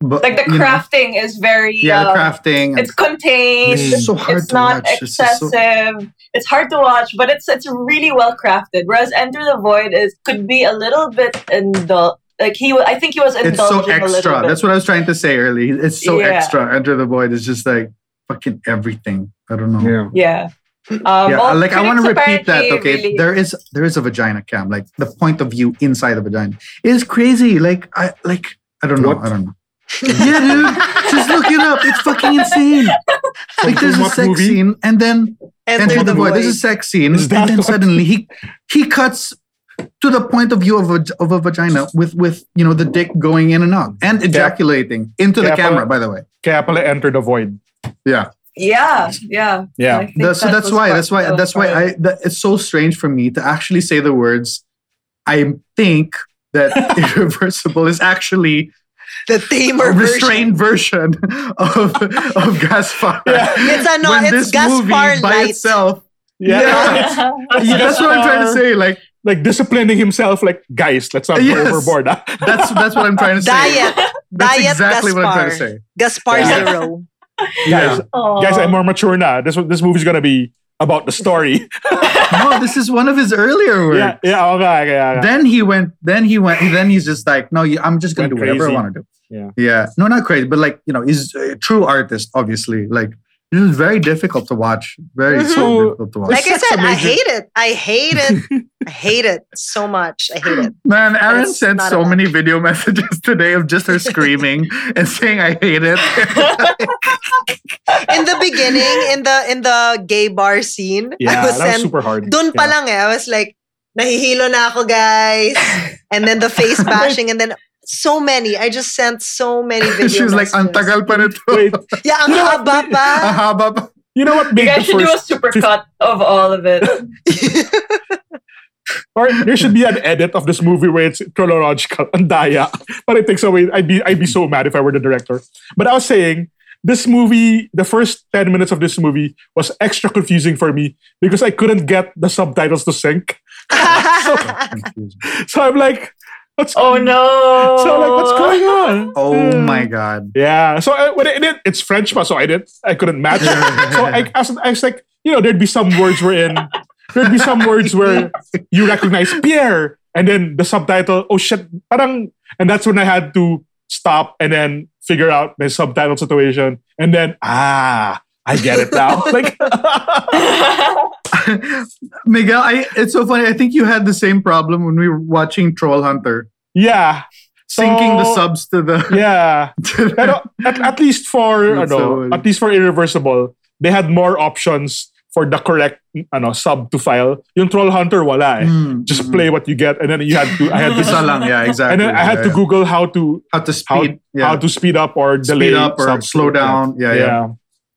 But Like the you know, crafting is very. yeah, the um, crafting. It's contained. it's so hard it's to not watch. It's just so- excessive. It's hard to watch, but it's it's really well crafted. Whereas Enter the Void is could be a little bit indul. Like he, wa- I think he was it's so indulging a little extra. bit. That's what I was trying to say earlier. It's so Yeah. extra. Enter the Void is just like fucking everything. I don't know. Yeah. yeah. Um, yeah, well, like I want to repeat that. Okay, really- there is there is a vagina cam, like the point of view inside the vagina is crazy. Like I like I don't know. What? I don't know. yeah, dude, just look it up. It's fucking insane. Like there's a sex movie? scene, and then enter, the void. There's a sex scene, Is and then what- suddenly he he cuts to the point of view of a of a vagina with with you know the dick going in and out and ejaculating into the Yeah, camera. but- By the way, Kaya pala enter the void. yeah. Yeah, yeah, Yeah. I think so that's why that's why that's why I that, it's so strange for me to actually say the words. I think that [LAUGHS] irreversible is actually The a tamer version. restrained version of of Gaspar. Yeah. It's a no, When it's this Gaspar movie by itself. Yeah. Yeah. [LAUGHS] Yeah, that's what I'm trying to say. Like Like disciplining himself, like guys, let's not Yes. go overboard. ah. [LAUGHS] that's that's what I'm trying to say. Diet. That's Diet exactly what I'm trying to Gaspar. say. Gaspar Yeah. Zero. Guys, Aw. guys, I'm more mature now. This this movie's gonna be about the story. [LAUGHS] No, this is one of his earlier works. yeah, yeah, okay, okay, okay. Then he went. Then he went. Then he's just like, no, I'm just gonna Went do whatever crazy. I want to do. Yeah. Yeah. No, not crazy, but like you know, he's a true artist. Obviously, like this is very difficult to watch. Very so Mhm. difficult to watch. Like I Sex said, I hate it. I hate it. I hate it so much. I hate it. [GASPS] Man, Aaron sent so allowed. many video [LAUGHS] messages today of just her screaming [LAUGHS] and saying I hate it. In the beginning, in the in the gay bar scene, Yeah, I was that was sent super hard. Dun pa Yeah. lang eh. I was like, nahihilo na ako, guys. [LAUGHS] And then the face bashing, and then so many. I just sent so many videos. [LAUGHS] she was like, ang tagal pa nito. Wait, Yeah, ang You know what? haba pa. Ang haba pa. you know what You guys should do a first supercut of all of it. [LAUGHS] or there should be an edit of this movie where it's chronological and daya. But it takes away I'd be I'd be so mad if I were the director. But I was saying this movie, the first 10 minutes of this movie was extra confusing for me because I couldn't get the subtitles to sync. [LAUGHS] So I'm like, what's Oh no! So like, what's going on? Oh Hmm. my god. Yeah. So I, when I did, it's French, pa, so I didn't, I couldn't match. [LAUGHS] so I, I, was, I was like, you know, there'd be some words where in there'd be some words where you recognize Pierre, and then the subtitle, oh shit, parang, and that's when I had to stop and then figure out the subtitle situation, and then ah, I get it now. [LAUGHS] like, [LAUGHS] [LAUGHS] Miguel, I it's so funny. I think you had the same problem when we were watching Troll Hunter. yeah, Syncing the subs to the [LAUGHS] yeah. [LAUGHS] to the- at, at least for ano, so- at least for irreversible, they had more options for the correct ano sub to file. Yung Troll Hunter wala eh. Mm, Just mm. play what you get and then you had to I had to lang, yeah, exactly. and then I had Yeah, to. Google how to how to how, speed, yeah. how to speed up or delay speed up or slow down. Yeah, yeah. Yeah.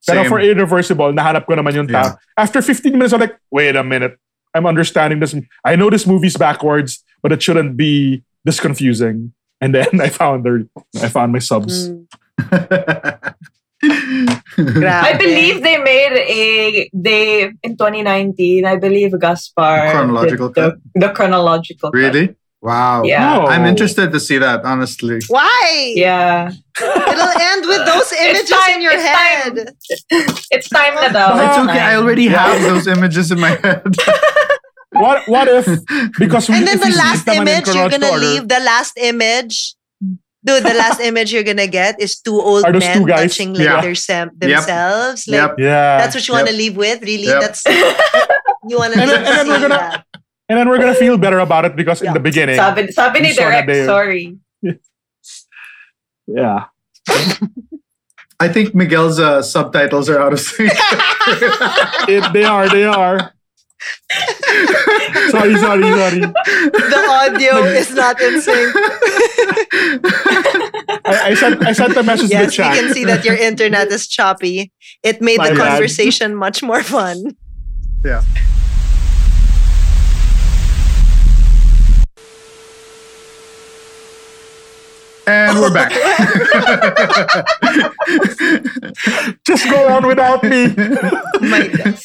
Pero Same. for irreversible, nahanap ko naman yung tab. After 15 minutes, I'm like, wait a minute. I'm understanding this. I know this movie's backwards, but it shouldn't be this confusing. And then [LAUGHS] I found their, I found my subs. Mm, [LAUGHS] I believe they made a they in 2019. I believe Gaspar Chronological did the, the chronological. cut. Really? Wow. Yeah. Oh. I'm interested to see that, honestly. Why? Yeah, It'll end with those [LAUGHS] images time, in your it's head. time. it's time na daw. it's It's okay. I already have those images in my head. [LAUGHS] What what if because we, And then the last it naman in image, you're gonna order, leave the last image. Dude, the last image you're gonna get is two old Are those men two touching like Yeah. their sem- themselves. Like Yep. Yeah. that's what you Yep. want to leave with? Really? Yep. That's you want And to then- and then we're see gonna- that. And then we're gonna feel better about it because Yeah. in the beginning, Sabi, sabi ni We saw Direct, that they- sorry. [LAUGHS] yeah. I think Miguel's uh, subtitles are out of sync. [LAUGHS] It, they are, they are. [LAUGHS] sorry, sorry, sorry. The audio is not in sync. I, I sent I sent a message Yes, to we the chat. can see that your internet is choppy. It made My the bad. conversation much more fun. yeah. And we're back. [LAUGHS] Just go on without me. [LAUGHS] My God.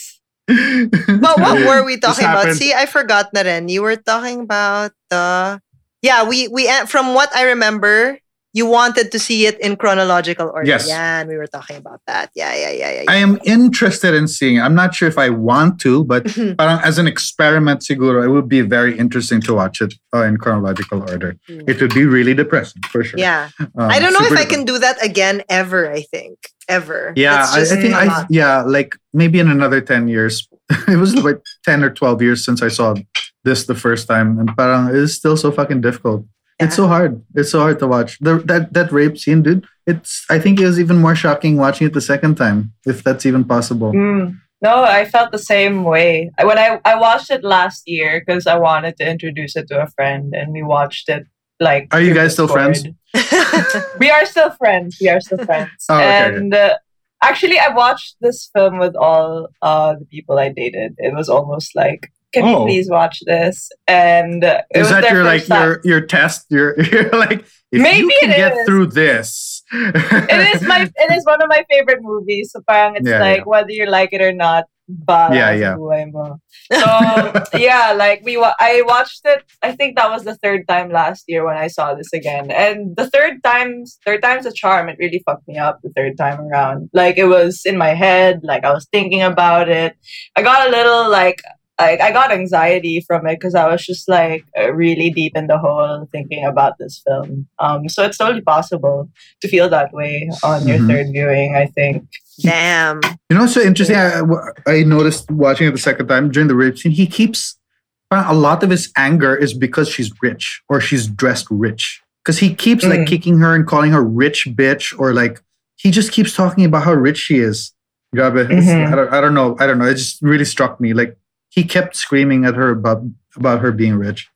But what were we talking about? See, I forgot na rin. You were talking about the Yeah, we we from what I remember, you wanted to see it in chronological order. Yes. Yeah, and we were talking about that. Yeah, yeah, yeah, yeah. I am interested in seeing. it. I'm not sure if I want to, but yeah. [LAUGHS] parang as an experiment, siguro, it would be very interesting to watch it uh, in chronological order. Mm. It would be really depressing for sure. yeah. Um, I don't know if I can do that again ever, I think. Ever. Yeah, I, I think I yeah, like maybe in another ten years. [LAUGHS] it was like ten or twelve years since I saw this the first time, and parang it's still so fucking difficult. It's so hard. It's so hard to watch. The, that that rape scene, dude. It's. I think it was even more shocking watching it the second time, if that's even possible. Mm. No, I felt the same way. When I, I watched it last year because I wanted to introduce it to a friend, and we watched it like. Are you guys still friends? [LAUGHS] We are still friends. We are still friends. [LAUGHS] Oh, okay, okay. and uh, actually, I watched this film with all uh, the people I dated. It was almost like, can Oh. you please watch this? And Is that your like time. your your test? Your [LAUGHS] you're like if Maybe you can get is. through this. it is my it is one of my favorite movies. So parang it's Yeah, like whether you like it or not. But Yeah, yeah. So [LAUGHS] yeah, like we wa- I watched it. I think that was the third time last year when I saw this again, and the third times third time's a charm. It really fucked me up the third time around. Like it was in my head. Like I was thinking about it. I got a little like. Like I got anxiety from it because I was just like uh, really deep in the hole thinking about this film. Um, so it's totally possible to feel that way on your Mhm. third viewing. I think. Damn. You know, so interesting. I, I noticed watching it the second time during the rape scene. He keeps a lot of his anger is because she's rich or she's dressed rich. Because he keeps like Mm. kicking her and calling her rich bitch or like he just keeps talking about how rich she is. Grabe. It's- Mhm. I, don't, I don't know. I don't know. It just really struck me. Like he kept screaming at her about about her being rich.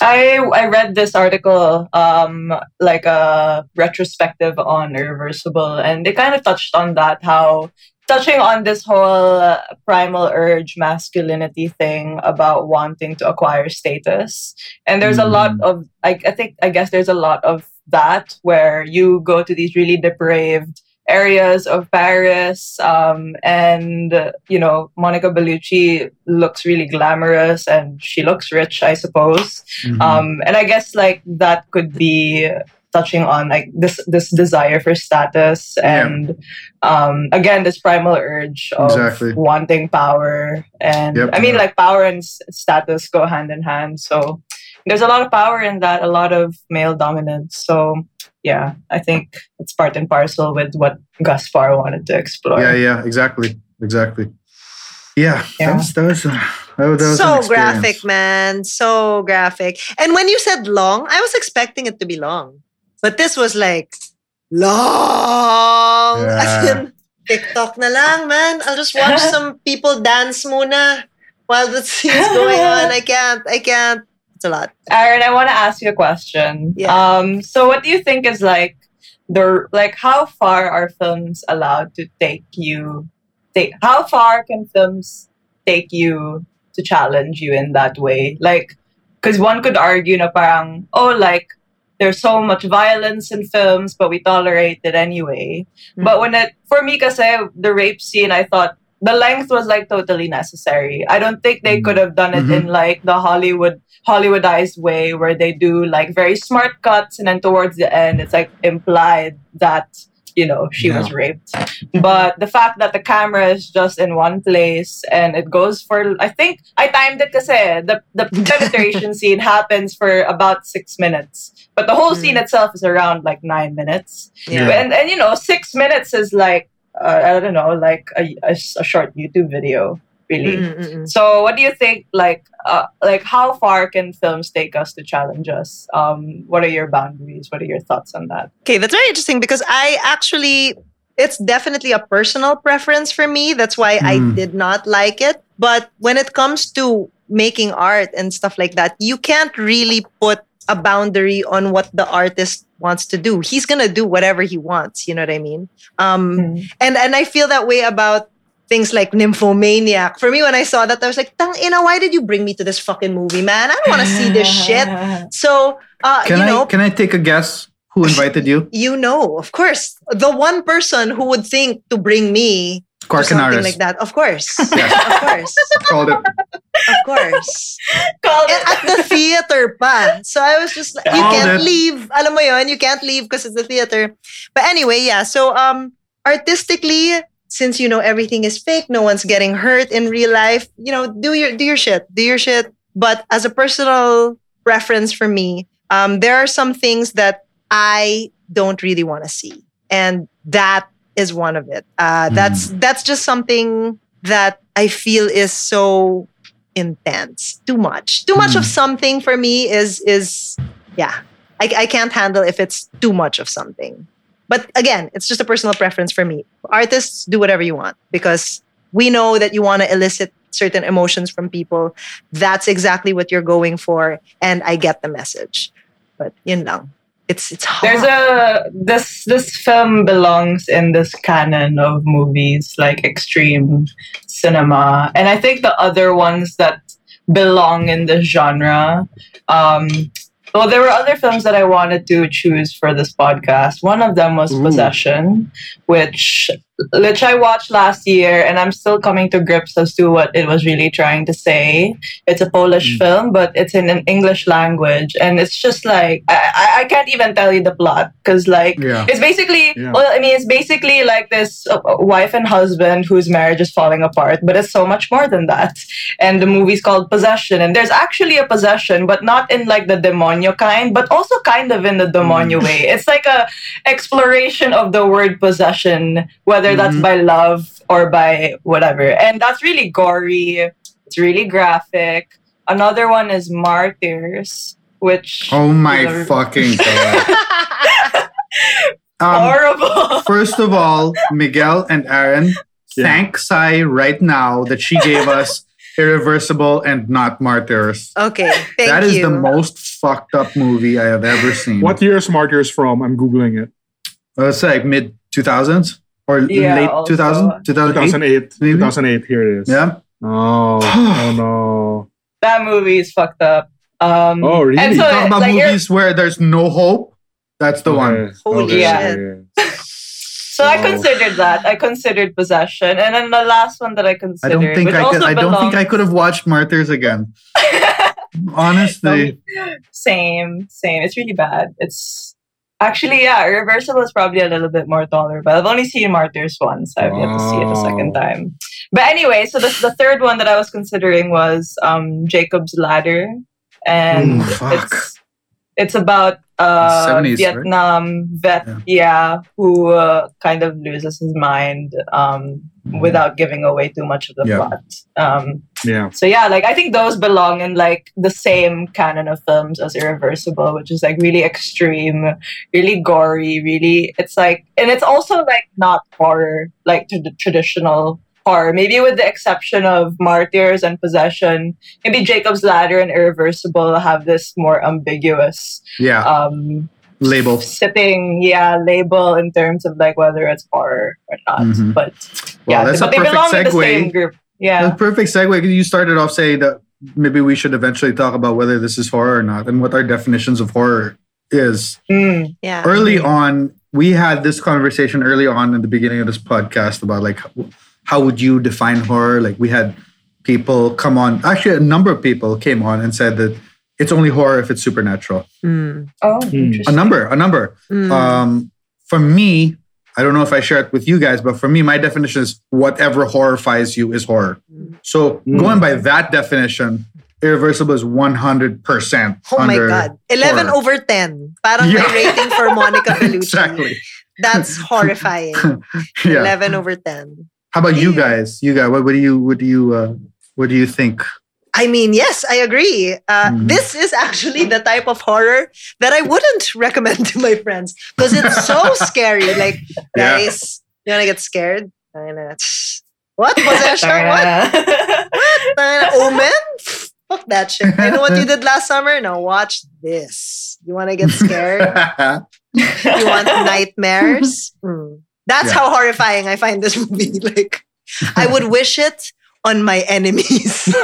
I I read this article, um, like a retrospective on Irreversible, and it kind of touched on that. How touching on this whole uh, primal urge masculinity thing about wanting to acquire status, and there's a lot Mm. of I, I think I guess there's a lot of that where you go to these really depraved areas of Paris, um, and you know Monica Bellucci looks really glamorous and she looks rich, I suppose. Mhm. Um, and I guess like that could be touching on like this this desire for status Yeah. and um, again this primal urge of Exactly. wanting power and Yep. I mean like power and status go hand in hand. So there's a lot of power in that, a lot of male dominance. So yeah, I think it's part and parcel with what Gaspar wanted to explore. yeah, yeah, exactly, exactly. Yeah, Yeah. that was that was, uh, that was, that was so experience. graphic, man. So graphic. And when you said long, I was expecting it to be long. But this was like long. [LAUGHS] As Yeah. in, TikTok na lang, man. I'll just watch [LAUGHS] some people dance muna while the scene's going on. I can't. I can't. It's a lot. Aaron, I want to ask you a question. Yeah. Um, so what do you think is like the like how far are films allowed to take you? Take how far can films take you to challenge you in that way? Like, because one could argue na parang oh like there's so much violence in films, but we tolerate it anyway. But when it for me, kasi the rape scene, I thought the length was like totally necessary. I don't think they Mm. could have done it in like the Hollywood Hollywoodized way where they do like very smart cuts and then towards the end it's like implied that you know she was raped. But the fact that the camera is just in one place and it goes for I think I timed it kasi the the [LAUGHS] penetration scene happens for about six minutes. But the whole scene itself is around like nine minutes. Yeah. And and you know, six minutes is like uh, I don't know, like a, a, a short YouTube video, really. Mm, mm, mm. So, what do you think? Like, uh, like how far can films take us to challenge us? Um, what are your boundaries? What are your thoughts on that? Okay, that's very interesting because I actually, it's definitely a personal preference for me. That's why I Mm. did not like it. But when it comes to making art and stuff like that, you can't really put a boundary on what the artist wants to do. He's gonna do whatever he wants. You know what I mean? Um, and and I feel that way about things like Nymphomaniac. For me, when I saw that, I was like, "Tang ina, why did you bring me to this fucking movie, man? I don't want to see this shit." [LAUGHS] So, uh, Can you I know, can I take a guess who invited you? [LAUGHS] you know, of course, the one person who would think to bring me to something Carcanaris. like that, of course, [LAUGHS] Yes. of course, Called it. of course, Call it. at the theater pa. So I was just like, you Called can't it. leave. Alam mo yon, you can't leave because it's the theater. But anyway, yeah. So um, artistically, since you know everything is fake, no one's getting hurt in real life. You know, do your do your shit, do your shit. But as a personal reference for me, um, there are some things that I don't really want to see, and that is one of it. Uh, That's that's just something that I feel is so intense, too much, too much of something for me is is yeah. I, I can't handle if it's too much of something. But again, it's just a personal preference for me. Artists do whatever you want because we know that you want to elicit certain emotions from people. That's exactly what you're going for, and I get the message. But yun lang. It's it's hard. There's a this this film belongs in this canon of movies like extreme cinema, and I think the other ones that belong in this genre. Um, well, there were other films that I wanted to choose for this podcast. One of them was Ooh. Possession, which which I watched last year, and I'm still coming to grips as to what it was really trying to say. It's a Polish Mm. film, but it's in an English language, and it's just like I, I, can't even tell you the plot because like Yeah. it's basically Yeah. well, I mean, it's basically like this uh, wife and husband whose marriage is falling apart, but it's so much more than that. And the movie's called Possession, and there's actually a possession, but not in like the demonio kind, but also kind of in the demonio way. It's like a exploration of the word possession, whether that's Mhm. by love or by whatever, and that's really gory. It's really graphic. another one is Martyrs, which oh my a- fucking [LAUGHS] god. Um, horrible. first of all, Miguel and Aaron, thank Sai right now that she gave us [LAUGHS] Irreversible and not Martyrs. Okay, thank That is you. the most fucked up movie I have ever seen. What year is Martyrs from? I'm googling it. Uh, it's like mid 2000s or Yeah, late also. 2000s? 2008? 2008. maybe? 2008. Here it is. Yeah. Oh. [SIGHS] oh no. that movie is fucked up. Um, Oh, really? And so, Talk about like, movies where there's no hope. That's the one. Okay. Holy Okay, shit. okay. [LAUGHS] so I Oh. considered that. I considered Possession, and then the last one that I considered. I considered, don't think which I could. also I don't think I could have watched Martyrs again. [LAUGHS] Honestly, same, same. It's really bad. It's actually yeah. Reversible is probably a little bit more tolerable. I've only seen Martyrs once. I've yet to see it a second time. But anyway, so the the third one that I was considering was um Jacob's Ladder, and Mm, it's it's about uh 70s, right? Vietnam vet, Yeah. yeah, who uh, kind of loses his mind um without giving away too much of the Yeah. plot. Um, Yeah. so yeah, like I think those belong in like the same canon of films as Irreversible, which is like really extreme, really gory, really. It's like, and it's also like not horror, like to the traditional horror. Maybe with the exception of Martyrs and Possession, maybe Jacob's Ladder and Irreversible have this more ambiguous yeah. um Label. sitting yeah label in terms of like whether it's horror or not. Mhm. But Well, yeah, that's but a they perfect belong in the same group. Yeah. A perfect segue. 'cause You started off saying that maybe we should eventually talk about whether this is horror or not, and what our definitions of horror is. Mm. yeah. Early on, we had this conversation early on in the beginning of this podcast about like how would you define horror? Like we had people come on. Actually, a number of people came on and said that it's only horror if it's supernatural. Mm, Oh, Hmm. A number, a number. mm. Um, for me, I don't know if I share it with you guys, but for me, my definition is whatever horrifies you is horror. So Mm. going by that definition, Irreversible is 100% Oh my God. 11 horror. over 10. Parang Yeah. my rating for Monica [LAUGHS] Bellucci. exactly. That's horrifying. [LAUGHS] Yeah. 11 over 10. How about you guys? You guys, what, what do you, what do you, uh, what do you think? I mean, yes, I agree. Uh, Mhm. This is actually the type of horror that I wouldn't [LAUGHS] recommend to my friends because it's so [LAUGHS] scary. Like, Yeah. guys, you want to get scared? What? Possession? [LAUGHS] what? Tangina. Omen? Fuck that shit. You know what you did last summer? Now watch this. You want to get scared? you want nightmares? Mm. That's Yeah. how horrifying I find this movie. Like, I would wish it on my enemies. [LAUGHS] [LAUGHS]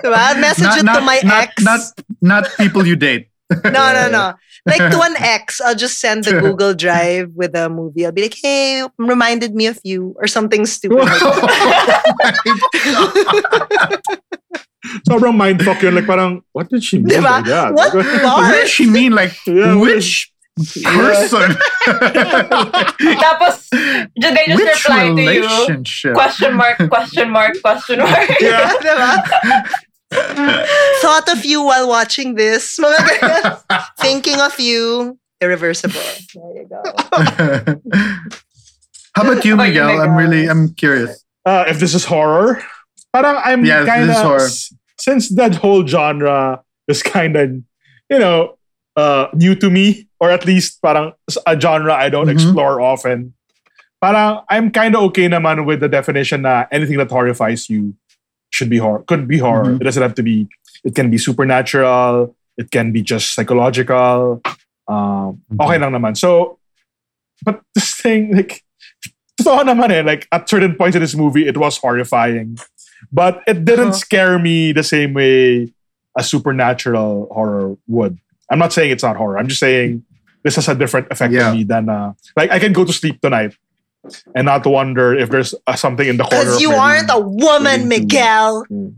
Diba? I'd message it to my not, ex. Not, not people you date. [LAUGHS] no, no, no. Like to an ex, I'll just send the Google Drive with a movie. I'll be like, hey, reminded me of you or something stupid. like that. Sobrang mindfuck yun. Like parang, what did she mean Diba? by that? What Like, what bar? does she mean? Like, Yeah, which person? [LAUGHS] Tapos, ju- they just which reply to you. Question mark, question mark, question mark. [LAUGHS] Yeah. [LAUGHS] Diba? Thought of you while watching this. Thinking of you. Irreversible. There you go. How about you, How about you, Miguel? I'm really, I'm curious. Uh, if this is horror, parang I'm Yeah, this kind is horror. of since that whole genre is kind of you know uh, new to me, or at least parang a genre I don't Mhm. explore often. Parang I'm kind of okay naman with the definition na anything that horrifies you should be horror, could be horror. Mhm. It doesn't have to be. It can be supernatural. It can be just psychological. Um, okay lang naman. So, but this thing like totoo naman eh. Like at certain points in this movie, it was horrifying, but it didn't Uh-huh. scare me the same way a supernatural horror would. I'm not saying it's not horror. I'm just saying this has a different effect Yeah. on me than uh, like I can go to sleep tonight and not wonder if there's uh, something in the corner. Because you aren't a woman, Reading to- Miguel. Mm.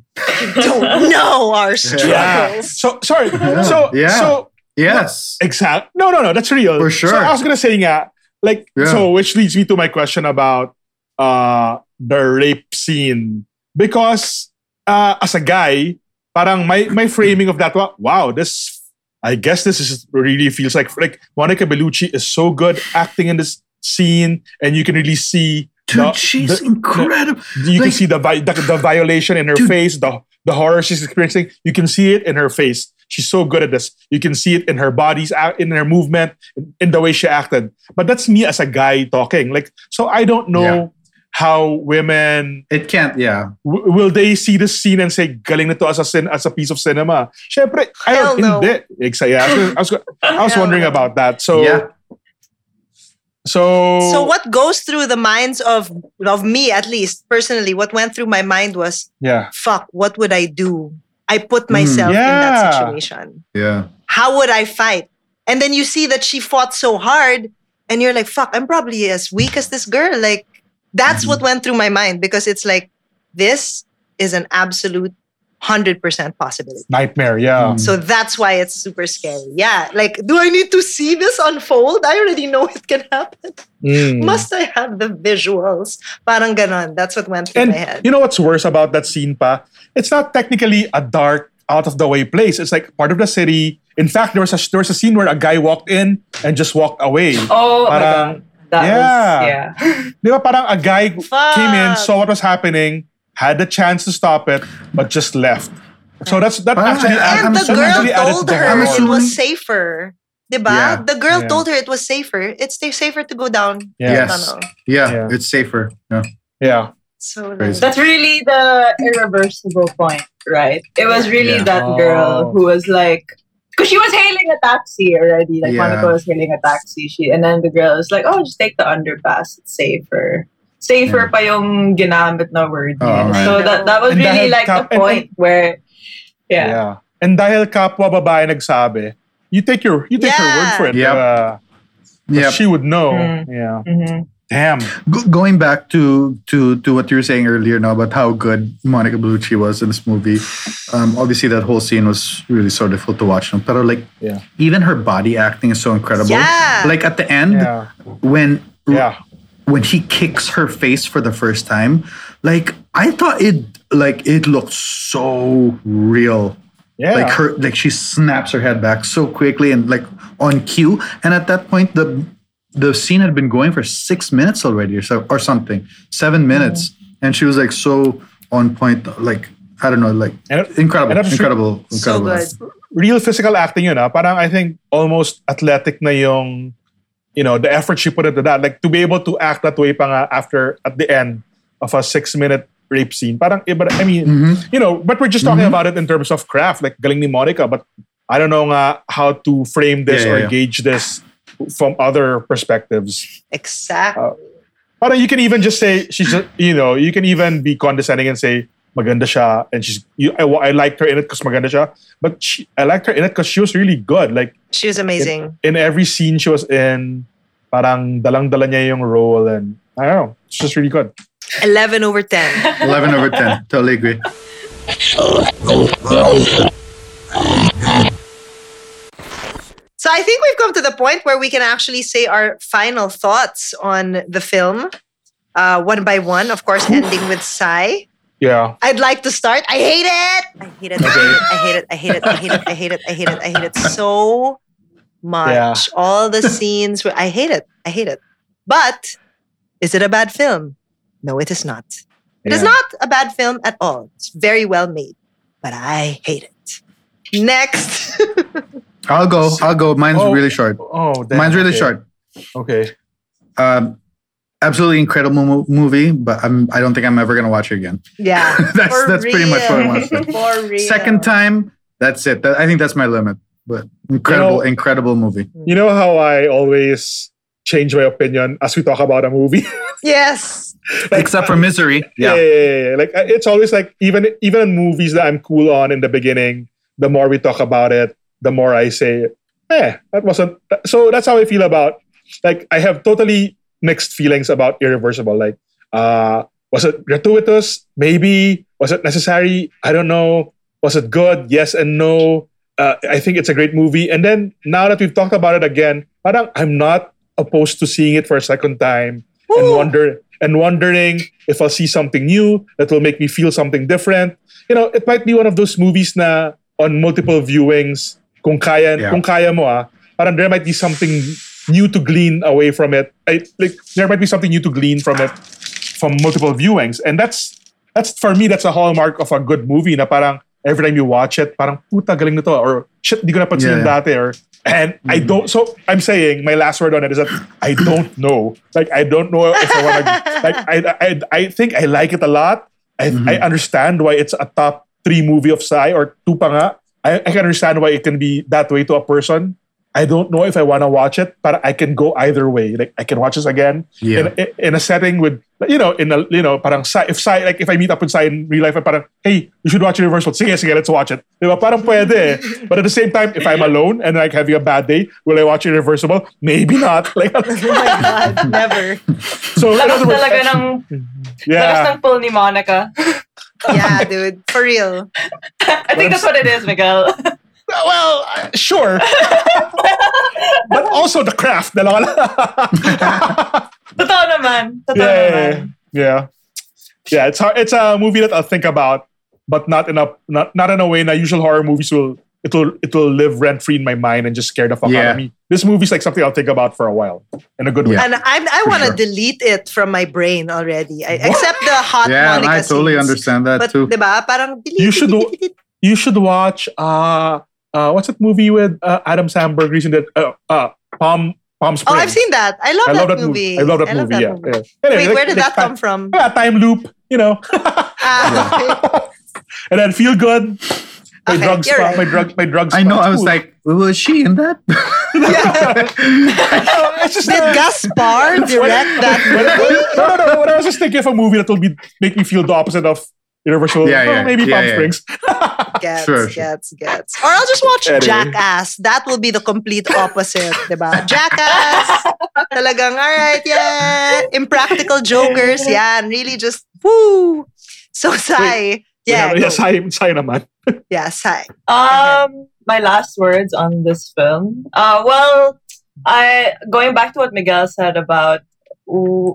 You don't know our Yeah. struggles. So sorry. Yeah. So Yeah. so Yes. Exact. No, no, no. That's real. For sure. So I was gonna say, yeah, like Yeah. so, which leads me to my question about uh the rape scene because uh as a guy, parang my my framing of that wa- wow, this I guess this is really feels like like Monica Bellucci is so good acting in this scene, and you can really see Dude, No, she's the- incredible. You can see the, vi- the the violation in her Dude. face, the the horror she's experiencing. You can see it in her face. She's so good at this. You can see it in her body's in her movement, in, in the way she acted. But that's me as a guy talking. Like, so I don't know Yeah. How women It can't. Yeah. w- will they see this scene and say galing nito as a cin- as a piece of cinema. Syempre, I Hell don't no. hindi. Exactly. I was, I was, I was Hell wondering no. about that. So Yeah. so So what goes through the minds of of me at least personally? What went through my mind was, yeah. "Fuck, what would I do? I put mm. myself in Yeah. that situation. Yeah. How would I fight?" And then you see that she fought so hard, and you're like, "Fuck, I'm probably as weak as this girl." Like that's what went through my mind because it's like this is an absolute hundred percent possibility. Nightmare, yeah. So that's why it's super scary. Yeah, like, do I need to see this unfold? I already know it can happen. Mm. Must I have the visuals? Parang ganon. That's what went through And my head. you know what's worse about that scene, pa? It's not technically a dark, out of the way place. It's like part of the city. In fact, there was a there was a scene where a guy walked in and just walked away. Oh my Parang- god. That yeah. was yeah. Di ba parang a guy came in, saw what was happening, had the chance to stop it, but just left. So that's that Parang actually and I'm the that girl actually added to told her I'm it was safer. Diba? Yeah. The girl Yeah. told her it was safer. It's safer to go down. Yeah. Yes. Tunnel. Yeah. Yeah. It's safer. Yeah. Yeah. So Crazy. That's really the irreversible point, right? It was really Yeah. that girl who was like, because she was hailing a taxi already. Like Yeah. Monica was hailing a taxi. She and then the girl was like, "Oh, just take the underpass. It's safer." Safer pa yung ginamit na word Oh, right. So that that was And really like kap- the and- point where, yeah. Yeah. And dahil kapwa babae nagsabi, you take your you take her word for it. Yeah. Uh, Yeah. She would know. Mm. Yeah. Mhm. Damn. Go- going back to to to what you were saying earlier now about how good Monica Bellucci was in this movie, um, obviously that whole scene was really so difficult to watch. But like, Yeah. even her body acting is so incredible. Yeah. Like at the end, Yeah. when Yeah. when he kicks her face for the first time, like I thought it like it looked so real. Yeah. Like her like she snaps her head back so quickly and like on cue. And at that point the the scene had been going for six minutes already or so or something. Seven minutes. Mm-hmm. And she was like so on point, like I don't know, like And incredible. and incredible. so incredible. good. real physical acting yun ah. Parang I think almost athletic na yung you know, the effort she put into that. Like to be able to act that way pa nga after at the end of a six minute rape scene. Parang iba, I mean, Mm-hmm. you know, but we're just talking about it in terms of craft, like galing ni Monica, but I don't know nga how to frame this Yeah, yeah, or yeah. gauge this from other perspectives. Exactly. Uh, parang you can even just say she's just, you know, you can even be condescending and say maganda siya and she's you, I, I liked her in it because maganda siya, but she, I liked her in it because she was really good. Like she was amazing. in every scene she was in, parang dalang-dala niya yung role and I don't know, it's just really good. 11 over 10. [LAUGHS] Eleven over ten. Totally agree. So I think we've come to the point where we can actually say our final thoughts on the film, uh, one by one. Of course, ending with Sai. Yeah. I'd like to start. I hate it. I hate it. I hate it. I hate it. I hate it. I hate it. I hate it. I hate it so much. Yeah. All the scenes where I hate it. I hate it. But is it a bad film? No, it is not. It is Yeah. not a bad film at all. It's very well made, but I hate it. Next. I'll go. I'll go. Mine's Oh. really short. Oh, damn, Mine's really okay. short. Okay. Um, absolutely incredible mo- movie, but I'm, I don't think I'm ever gonna watch it again. yeah. [LAUGHS] That's- for that's pretty much what I want to real. [LAUGHS] For real. Second time, that's it. That- I think that's my limit. But incredible, You know- incredible movie. You know how I always change my opinion as we talk about a movie? [LAUGHS] Yes. Except for Misery. yeah. Yeah. yeah, yeah, yeah. Like uh, it's always like even even in movies that I'm cool on in the beginning, the more we talk about it, the more I say, eh, that wasn't so that's how I feel about like I have totally mixed feelings about irreversible. Like, uh, was it gratuitous? Maybe. Was it necessary? I don't know. Was it good? Yes and no. Uh, I think it's a great movie. And then now that we've talked about it again, parang I'm not opposed to seeing it for a second time and wonder and wondering if I'll see something new that will make me feel something different. You know, it might be one of those movies na on multiple viewings, kung kaya, Yeah. kung kaya mo ah, parang there might be something new to glean away from it. I, like there might be something new to glean from it from multiple viewings, and that's that's for me that's a hallmark of a good movie. Na parang every time you watch it, parang puta galing nito or shit di ko napansin Yeah. dati or and I don't. So I'm saying my last word on it is that I don't know. Like I don't know if I want to. like I, I I think I like it a lot. I I understand why it's a top three movie of Sai or two pa nga. I, I can understand why it can be that way to a person. I don't know if I want to watch it, but I can go either way. Like I can watch this again Yeah. in, in a setting with you know in a you know parang Sai, if Sai like if I meet up with Sai in real life, and parang hey you should watch Irreversible. Sige sige let's watch it. Diba? Parang pwede. But at the same time, if I'm alone and like having a bad day, will I watch Irreversible? Maybe not. [LAUGHS] Like Oh my God, never. so in Lakas other words, talaga ng, lakas yeah. ng pull ni Monica. Yeah, [LAUGHS] dude, for real. I think that's what it is, Miguel. Well, uh, sure. [LAUGHS] but also the craft. Dalawa lang. [LAUGHS] Totoo naman. Totoo yeah, naman. yeah, yeah. It's hard. It's a movie that I'll think about, but not in a not not in a way. Na usual horror movies will it will it will live rent free in my mind and just scare the fuck out of me. This movie's like something I'll think about for a while in a good way. And I, I want to sure. delete it from my brain already. I, except the hot Yeah, and Monica I totally scenes. understand that But too. diba, parang delete, You should delete, delete. You should watch uh uh what's that movie with uh, Adam Samberg recently? Uh, uh Palm Palm Springs. Oh, I've seen that. I love, I that, love that movie. movie. I love that movie. yeah, yeah. Anyway, Wait, like- where did like that come from? Yeah, time loop. You know. Ah, [LAUGHS] [LAUGHS] and then feel good. [LAUGHS] My Okay, drugs, you're right. my drug, my drugs. I know. I was Ooh. like, was she in that? [LAUGHS] it's just Did uh, Gaspar direct that [LAUGHS] movie? no, no, no. When I was just thinking of a movie that will be make me feel the opposite of Irreversible. Yeah, oh, maybe yeah, Palm yeah. Springs. Gets, [LAUGHS] Sure, sure. gets, gets. Or I'll just watch Anyway. Jackass. That will be the complete opposite, diba? Jackass! Talagang, alright, yeah. Impractical jokers, yeah. And really just, woo! So, Sai, yeah, yeah, go. sayang, sayang naman. [LAUGHS] yeah, Sai. Um, my last words on this film. Uh, well, I going back to what Miguel said about ooh,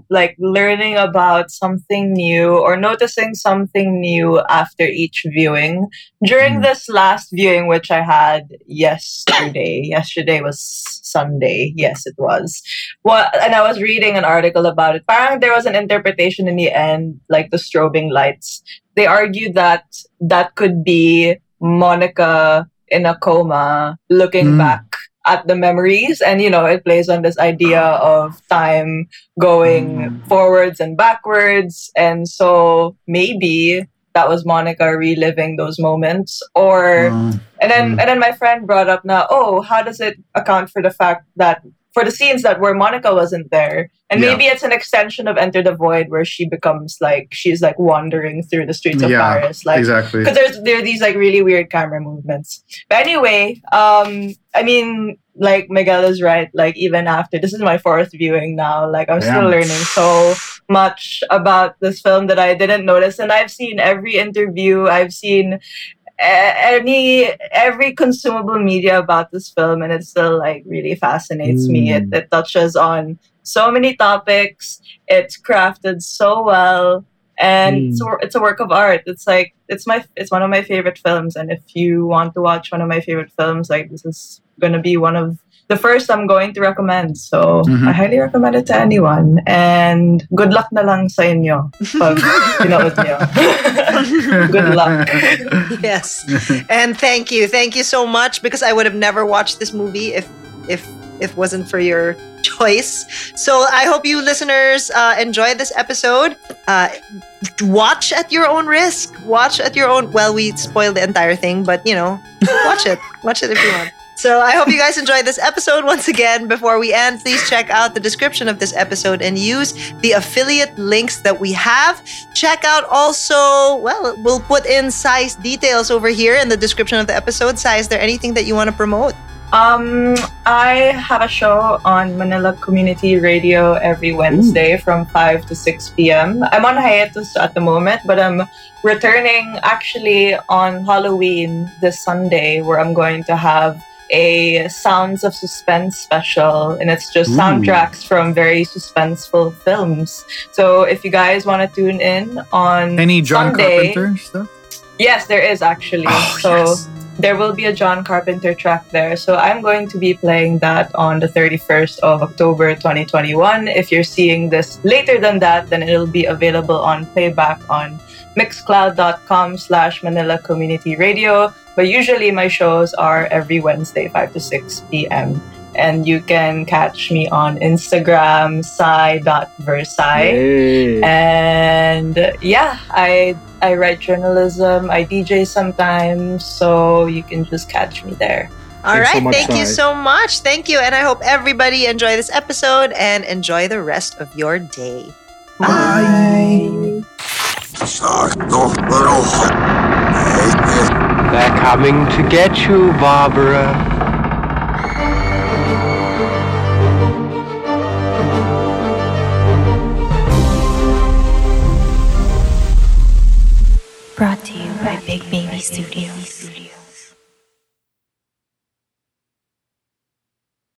like learning about something new or noticing something new after each viewing. During Mm. this last viewing, which I had yesterday, yesterday was Sunday. Yes, it was. Well, and I was reading an article about it. Parang there was an interpretation in the end, like the strobing lights. They argued that that could be Monica in a coma looking Mm. back at the memories. And you know it plays on this idea of time going forwards and backwards. And so maybe that was Monica reliving those moments. Or Um, and then Mm. and then my friend brought up now, oh, how does it account for the fact that for the scenes that where Monica wasn't there? And Yeah. maybe it's an extension of Enter the Void where she becomes like she's like wandering through the streets of Yeah, Paris. Like exactly. because there's there are these like really weird camera movements. But anyway, um, I mean, like Miguel is right. Like even after this is my fourth viewing now, like I'm still learning so much about this film that I didn't notice, and I've seen every interview. I've seen any every consumable media about this film, and it still like really fascinates me. It, it touches on so many topics. It's crafted so well and Mm. it's, a, it's a work of art it's like it's my it's one of my favorite films and if you want to watch one of my favorite films like this is gonna be one of the first i'm going to recommend so Mhm. i highly recommend it to anyone and good luck na lang sa inyo pag [LAUGHS] pinood niyo. [LAUGHS] good luck Yes. and thank you. Thank you so much because I would have never watched this movie if if if it wasn't for your choice. So I hope you listeners uh, enjoyed this episode. Uh, watch at your own risk. Watch at your own. Well, we spoiled the entire thing, but you know, watch it. Watch it if you want. So I hope you guys enjoyed this episode. Once again, before we end, please check out the description of this episode and use the affiliate links that we have. Check out also, well, we'll put in Sai's details over here in the description of the episode. Sai, is there anything that you want to promote? Um, I have a show on Manila Community Radio every Wednesday from 5 to 6 p.m. I'm on hiatus at the moment, but I'm returning actually on Halloween this Sunday where I'm going to have a Sounds of Suspense special and it's just Ooh. soundtracks from very suspenseful films. So if you guys want to tune in on Any John Sunday, Carpenter stuff? Yes, there is actually. Oh, so yes. there will be a John Carpenter track there. So I'm going to be playing that on the 31st of October 2021. If you're seeing this later than that, then it'll be available on playback on mixcloud.com slash Manila Community Radio. But usually my shows are every Wednesday, 5 to 6 p.m. And you can catch me on Instagram, sai.versai. Hey. And yeah, I I write journalism, I DJ sometimes, so you can just catch me there. All Thanks right. so much, Thank you so much. Thank you. And I hope everybody enjoy this episode and enjoy the rest of your day. Bye. Suck the little. Hey, They're coming to get you, Barbara. Brought to you by Big Baby Studios.